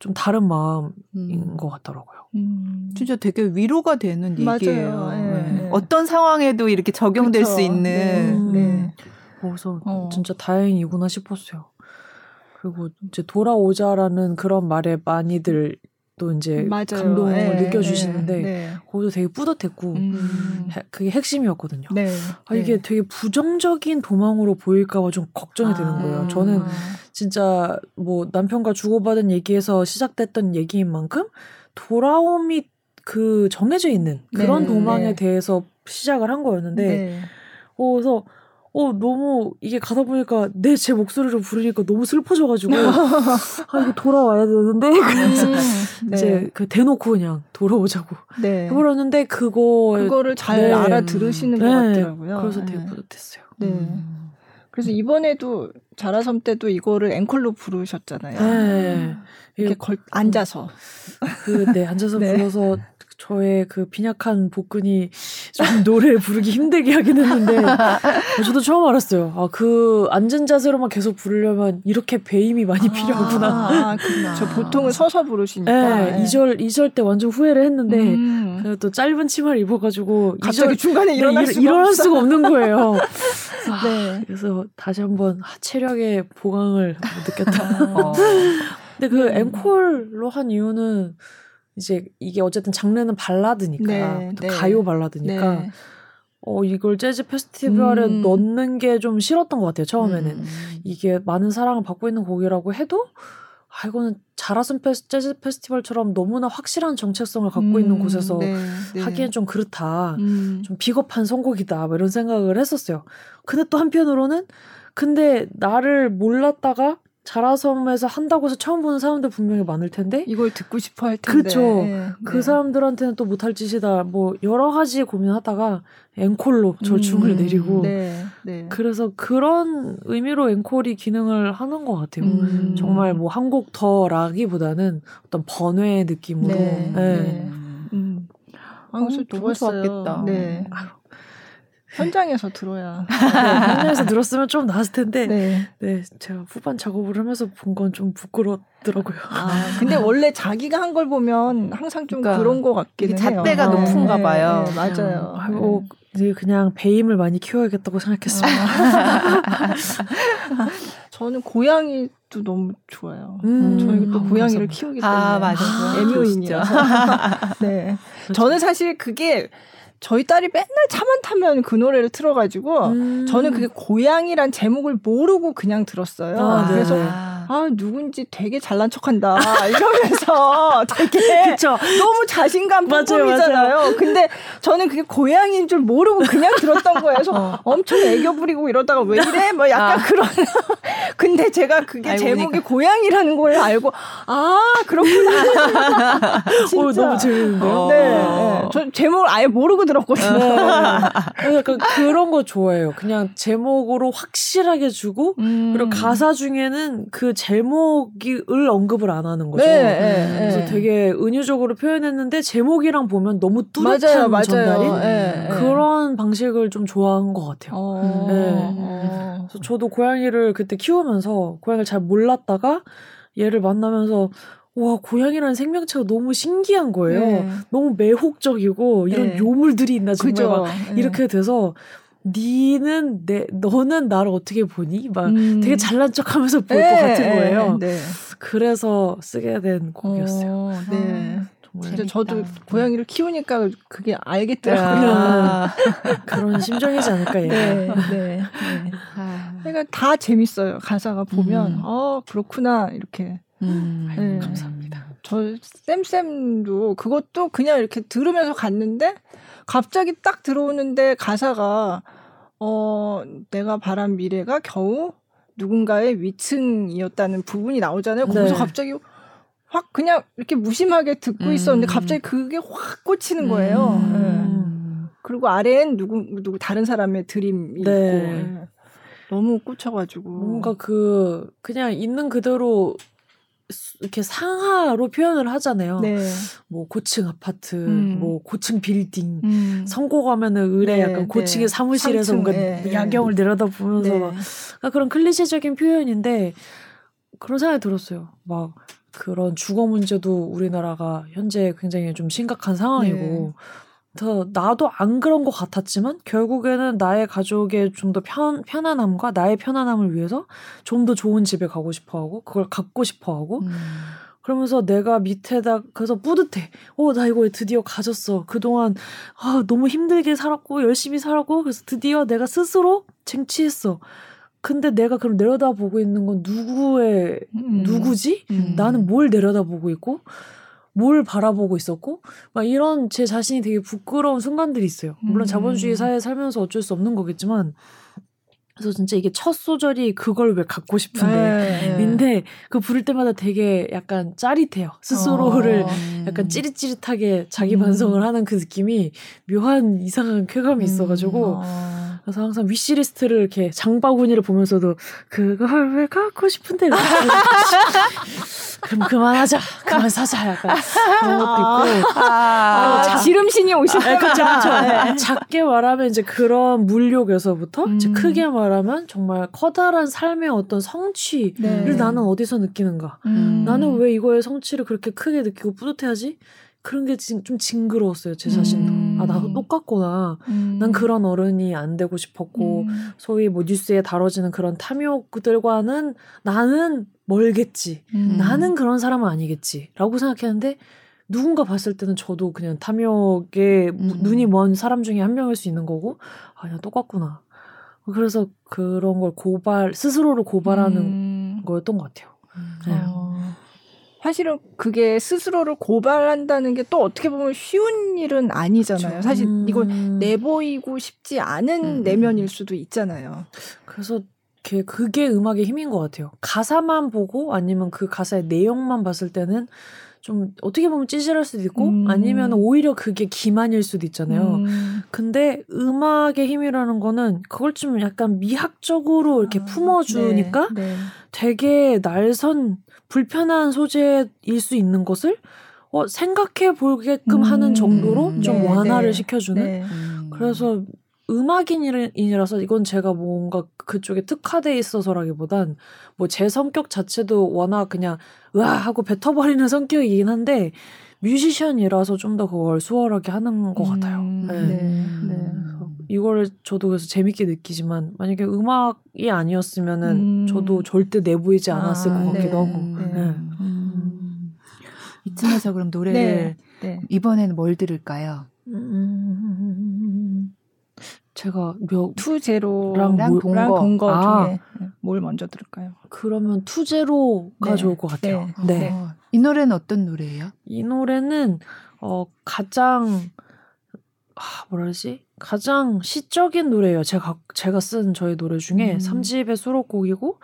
좀 다른 마음인 음. 것 같더라고요. 음. 진짜 되게 위로가 되는 맞아요. 얘기예요. 예, 네. 예. 어떤 상황에도 이렇게 적용될 그쵸. 수 있는 네. 음. 네. 그래서 어. 진짜 다행이구나 싶었어요. 그리고 이제 돌아오자라는 그런 말에 많이들 또 이제 맞아요. 감동을 예, 느껴주시는데 예, 네. 거기도 되게 뿌듯했고 음. 해- 그게 핵심이었거든요. 네. 아, 이게 되게 부정적인 도망으로 보일까봐 좀 걱정이 되는 아. 거예요. 저는 아. 진짜 뭐 남편과 주고받은 얘기에서 시작됐던 얘기인 만큼 돌아옴이 그 정해져 있는 그런 네, 도망에 네. 대해서 시작을 한 거였는데 네. 어, 그래서 어 너무 이게 가다 보니까 내 제 목소리로 부르니까 너무 슬퍼져가지고 (laughs) 아 이거 돌아와야 되는데 그래서 음. 네. 이제 그 대놓고 그냥 돌아오자고 네. 해버렸는데 그거 그거를 잘 네. 알아들으시는 것 같더라고요. 그래서 되게 네. 뿌듯했어요. 네. 음. 그래서 이번에도 자라섬 때도 이거를 앵콜로 부르셨잖아요. 네. 이렇게 걸, 앉아서. 그 네 앉아서 (laughs) 네. 불러서 저의 그 빈약한 복근이 좀 노래를 부르기 힘들게 하긴 했는데 어, 저도 처음 알았어요. 아, 그 앉은 자세로만 계속 부르려면 이렇게 배임이 많이 필요하구나. 아, 그렇죠. 보통은 서서 부르시니까. 네, 2절, 2절 때 완전 후회를 했는데, 음. 그래도 또 짧은 치마를 입어가지고, 갑자기 2절 중간에 일어날 네, 수가 일어날. 수가 없는 거예요. (laughs) 네. 그래서 다시 한번 아, 체력의 보강을 느꼈다. 어. (laughs) 근데 그 음. 앵콜로 한 이유는 이제 이게 어쨌든 장르는 발라드니까 네, 또 네. 가요 발라드니까 네. 어 이걸 재즈 페스티벌에 음. 넣는 게 좀 싫었던 것 같아요 처음에는 음. 이게 많은 사랑을 받고 있는 곡이라고 해도 아 이거는 자라순 페스, 재즈 페스티벌처럼 너무나 확실한 정체성을 갖고 있는 음, 곳에서 네, 네. 하기엔 좀 그렇다 음. 좀 비겁한 선곡이다 뭐 이런 생각을 했었어요. 근데 또 한편으로는 근데 나를 몰랐다가 자라섬에서 한다고 해서 처음 보는 사람들 분명히 많을 텐데 이걸 듣고 싶어 할 텐데. 그쵸. 네, 그 네. 사람들한테는 또 못할 짓이다. 뭐 여러 가지 고민하다가 앵콜로 절충을 음, 내리고 네, 네. 그래서 그런 의미로 앵콜이 기능을 하는 것 같아요. 음. 정말 뭐 한 곡 더라기보다는 어떤 번외의 느낌으로 네, 네. 네. 음. 아, 그래서 어. 좋았겠다. 네. 현장에서 들어야. (laughs) 현장에서 들었으면 좀 나았을 텐데 네. 네. 제가 후반 작업을 하면서 본 건 좀 부끄럽더라고요. 아, 근데 원래 자기가 한 걸 보면 항상 좀 그러니까 그런것 같기는 이게 해요. 잣대가 네, 높은가 네, 봐요. 네, 맞아요. 아이고 이제 그냥 배임을 많이 키워야겠다고 생각했습니다. (laughs) 저는 고양이도 너무 좋아요. 음. 저희가 또 아, 고양이를 감사합니다. 키우기 때문에. 아, 맞아. 애묘인이어서. (laughs) 네. 저는 사실 그게 저희 딸이 맨날 차만 타면 그 노래를 틀어가지고 음. 저는 그게 고양이란 제목을 모르고 그냥 들었어요. 아, 네. 그래서 아. 아 누군지 되게 잘난 척한다 이러면서 (laughs) 되게 그쵸. 너무 자신감 뿜뿜이잖아요. 근데 저는 그게 고양이인 줄 모르고 그냥 들었던 거예요. 그래서 (laughs) 엄청 애교 부리고 이러다가 왜 이래? 뭐 약간 아. 그런. (laughs) 근데 제가 그게 제목이 보니까. 고양이라는 걸 알고 아 그렇구나. 진짜. 어, 너무 재밌는데요? 어. 네, 네. 저 제목을 아예 모르고 들었거든요. 네. 약간 그런 거 좋아해요. 그냥 제목으로 확실하게 주고 음. 그리고 가사 중에는 그 제목을 언급을 안 하는 거죠. 네, 네, 그래서 네. 되게 은유적으로 표현했는데 제목이랑 보면 너무 뚜렷한 맞아요, 맞아요. 전달이 네, 네. 그런 방식을 좀 좋아한 것 같아요. 어. 네. 어. 그래서 저도 고양이를 그때 키우면서 고양이를 잘 몰랐다가 얘를 만나면서 와 고양이라는 생명체가 너무 신기한 거예요. 네. 너무 매혹적이고 이런 네. 요물들이 있나 정말. 막 네. 이렇게 돼서 니는 내 너는 나를 어떻게 보니 막 음. 되게 잘난 척하면서 볼것 네, 같은 거예요. 네. 그래서 쓰게 된 곡이었어요. 어, 네. 정말 진짜. 저도 고양이를 키우니까 그게 알겠더라고요. 아. (laughs) 그런 심정이지 않을까 얘가. 네, 네, (laughs) 네. 아. 그러니까 다 재밌어요. 가사가 보면 음. 어 그렇구나 이렇게. 음. 네. 감사합니다. 저 쌤쌤도 그것도 그냥 이렇게 들으면서 갔는데 갑자기 딱 들어오는데 가사가 어 내가 바란 미래가 겨우 누군가의 위층이었다는 부분이 나오잖아요. 거기서 네. 갑자기 확 그냥 이렇게 무심하게 듣고 음. 있었는데 갑자기 그게 확 꽂히는 거예요. 음. 네. 음. 그리고 아래엔 누구 누구 다른 사람의 드림이 네. 있고 예. 너무 꽂혀가지고 뭔가 그 그냥 있는 그대로 수- 이렇게 상하로 표현을 하잖아요. 네. 뭐 고층 아파트, 음. 뭐 고층 빌딩. 음. 선고가면은 의뢰 네, 약간 고층의 네. 사무실에서 뭔가 네, 야경을 내려다보면서 네. 막 그러니까 그런 클리셰적인 표현인데 그런 생각이 들었어요. 막 그런 주거 문제도 우리나라가 현재 굉장히 좀 심각한 상황이고 네. 더 나도 안 그런 것 같았지만 결국에는 나의 가족의 좀 더 편, 편안함과 나의 편안함을 위해서 좀 더 좋은 집에 가고 싶어 하고 그걸 갖고 싶어 하고 음. 그러면서 내가 밑에다 그래서 뿌듯해. 어, 나 이거 드디어 가졌어. 그동안 아, 너무 힘들게 살았고 열심히 살았고 그래서 드디어 내가 스스로 쟁취했어. 근데 내가 그럼 내려다보고 있는 건 누구의 음. 누구지? 음. 나는 뭘 내려다보고 있고 뭘 바라보고 있었고 막 이런 제 자신이 되게 부끄러운 순간들이 있어요. 물론 음. 자본주의 사회에 살면서 어쩔 수 없는 거겠지만 그래서 진짜 이게 첫 소절이 그걸 왜 갖고 싶은데 네. 인데 그 부를 때마다 되게 약간 짜릿해요. 스스로를 어. 약간 찌릿찌릿하게 자기 음. 반성을 하는 그 느낌이 묘한 이상한 쾌감이 음. 있어가지고 어. 그래서 항상 위시리스트를 이렇게 장바구니를 보면서도 그걸 왜 갖고 싶은데 (laughs) 그럼 그만하자 그만 사자 약간 그런 것도 있고 아, 아, 지름신이 오시다. 네, 그쵸, 그쵸. 작게 말하면 이제 그런 물욕에서부터 이제 음. 크게 말하면 정말 커다란 삶의 어떤 성취를 네. 나는 어디서 느끼는가. 음. 나는 왜 이거의 성취를 그렇게 크게 느끼고 뿌듯해하지? 그런 게 좀 징그러웠어요, 제 자신도. 음. 아, 나도 똑같구나. 음. 난 그런 어른이 안 되고 싶었고, 음. 소위 뭐 뉴스에 다뤄지는 그런 탐욕들과는 나는 멀겠지. 음. 나는 그런 사람은 아니겠지. 라고 생각했는데, 누군가 봤을 때는 저도 그냥 탐욕에 무- 음. 눈이 먼 사람 중에 한 명일 수 있는 거고, 아, 그냥 똑같구나. 그래서 그런 걸 고발, 스스로를 고발하는 음. 거였던 것 같아요. 네. 어. 사실은 그게 스스로를 고발한다는 게 또 어떻게 보면 쉬운 일은 아니잖아요. 사실 음. 이건 내보이고 싶지 않은 음. 내면일 수도 있잖아요. 그래서 그게, 그게 음악의 힘인 것 같아요. 가사만 보고 아니면 그 가사의 내용만 봤을 때는 좀 어떻게 보면 찌질할 수도 있고 음. 아니면 오히려 그게 기만일 수도 있잖아요. 음. 근데 음악의 힘이라는 거는 그걸 좀 약간 미학적으로 이렇게 아, 품어주니까 네, 네. 되게 날선 불편한 소재일 수 있는 것을 어, 생각해 보게끔 음, 하는 정도로 좀 네, 완화를 네. 시켜주는 네. 음. 그래서 음악인이라서 이건 제가 뭔가 그쪽에 특화돼 있어서라기보단 뭐 제 성격 자체도 워낙 그냥 으아 하고 뱉어버리는 성격이긴 한데 뮤지션이라서 좀 더 그걸 수월하게 하는 것 같아요. 음, 네. 네. 네. 그래서 이거를 저도 그래서 재밌게 느끼지만 만약에 음악이 아니었으면은 음. 저도 절대 내보이지 않았을 아, 것 같기도 네. 하고. 음. 네. 음. 이쯤에서 그럼 노래를 네. 네. 이번에는 뭘 들을까요? 음, 제가 몇 to Zero랑 랑 뭐- 본 거. 본거 아. 중에 뭘 먼저 들을까요? 그러면 to Zero가 네. 좋을 것 같아요. 네. 네. 네. 어, 이 노래는 어떤 노래예요? 이 노래는 어 가장 아 뭐라 그러지? 가장 시적인 노래예요. 제가 제가 쓴 저희 노래 중에 음. 삼 3집의 수록곡이고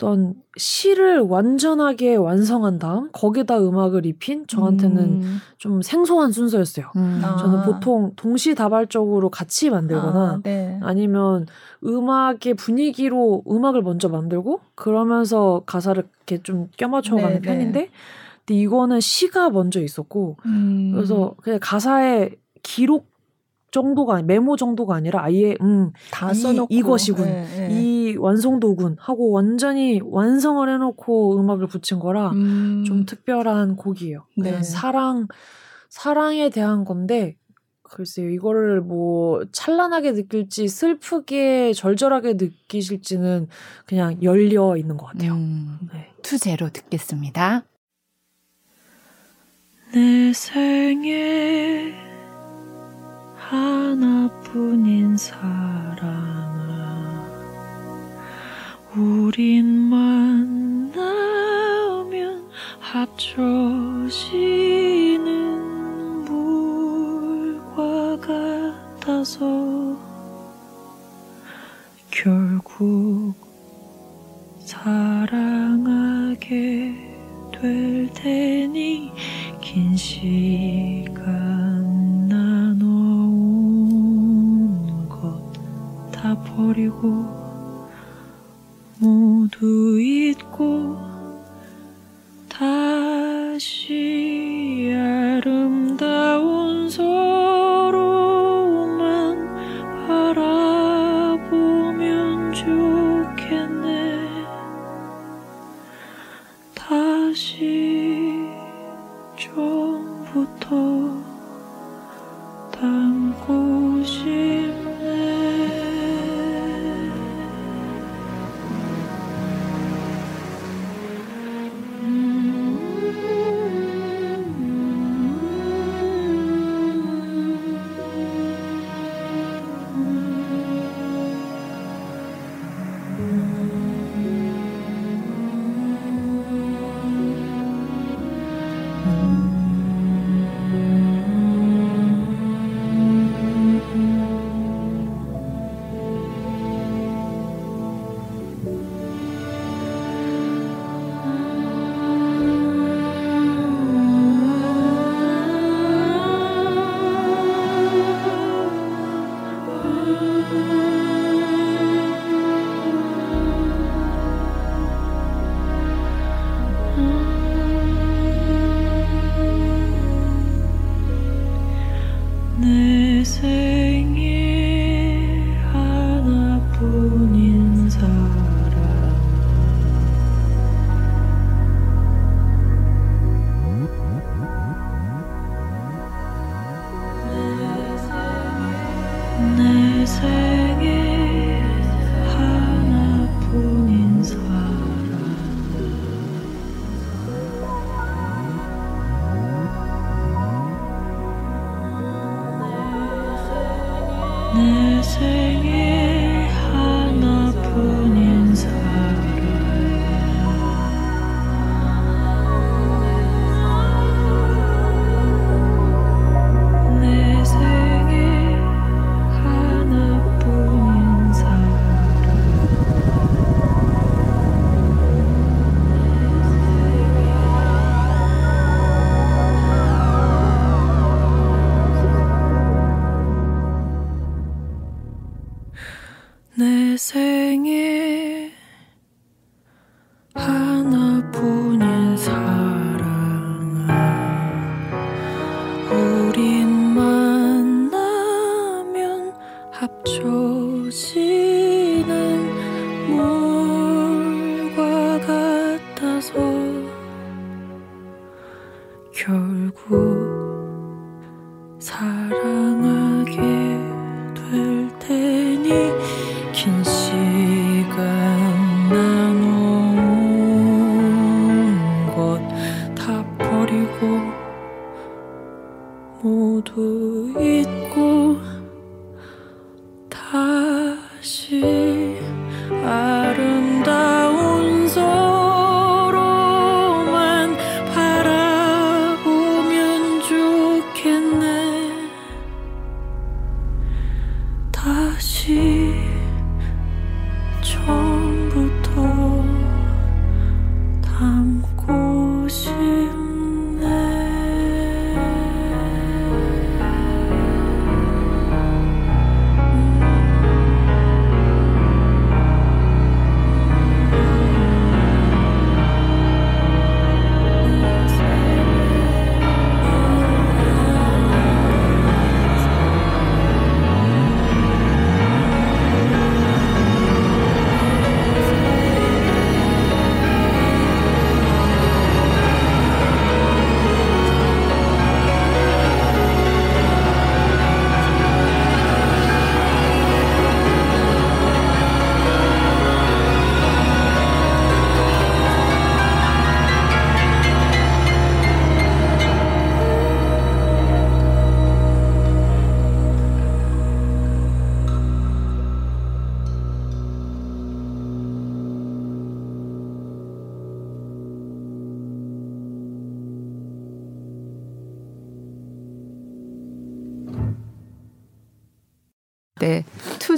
어떤 시를 완전하게 완성한 다음 거기다 음악을 입힌 저한테는 음. 좀 생소한 순서였어요. 음. 아. 저는 보통 동시다발적으로 같이 만들거나 아, 네. 아니면 음악의 분위기로 음악을 먼저 만들고 그러면서 가사를 이렇게 좀 껴맞춰가는 네, 편인데 근데 이거는 시가 먼저 있었고 음. 그래서 그냥 가사의 기록 정도가 아니- 메모 정도가 아니라 아예 음, 다 이- 써놓고 이것이군. 네, 네. 이 완성도군 하고 완전히 완성을 해놓고 음악을 붙인 거라 음. 좀 특별한 곡이에요. 네. 사랑 사랑에 대한 건데 글쎄요 이거를 뭐 찬란하게 느낄지 슬프게 절절하게 느끼실지는 그냥 열려 있는 것 같아요. 음, 네. 투제로 듣겠습니다. 내 생에 하나뿐인 사랑아 우린 만나면 합쳐지는 물과 같아서 결국 사랑하게 될 테니 긴 시간 버리고 모두 잊고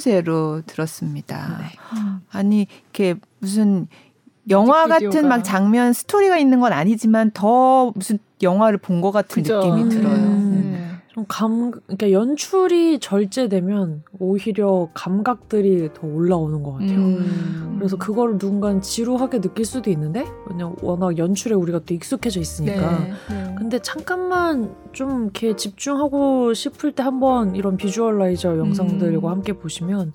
투제로 들었습니다. 네. 아니 이렇게 무슨 영화 같은. 막 장면 스토리가 있는 건 아니지만 더 무슨 영화를 본 것 같은 그죠. 느낌이 음. 들어요. 음. 네. 좀 감, 그러니까 연출이 절제되면 오히려 감각들이 더 올라오는 것 같아요. 음. 그래서 그거를 누군가는 지루하게 느낄 수도 있는데, 왜냐면 워낙 연출에 우리가 또 익숙해져 있으니까. 네. 네. 근데 잠깐만 좀 이렇게 집중하고 싶을 때 한번 이런 비주얼라이저 영상들과 음. 함께 보시면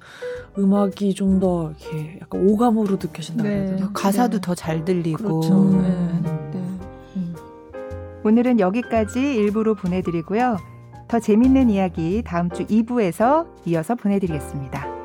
음악이 좀 더 이렇게 약간 오감으로 느껴진다 네. 그래야 되나? 가사도 네. 더잘 들리고. 그렇죠. 음. 네. 네. 오늘은 여기까지 일부로 보내드리고요. 더 재밌는 이야기 다음 주 2부에서 이어서 보내드리겠습니다.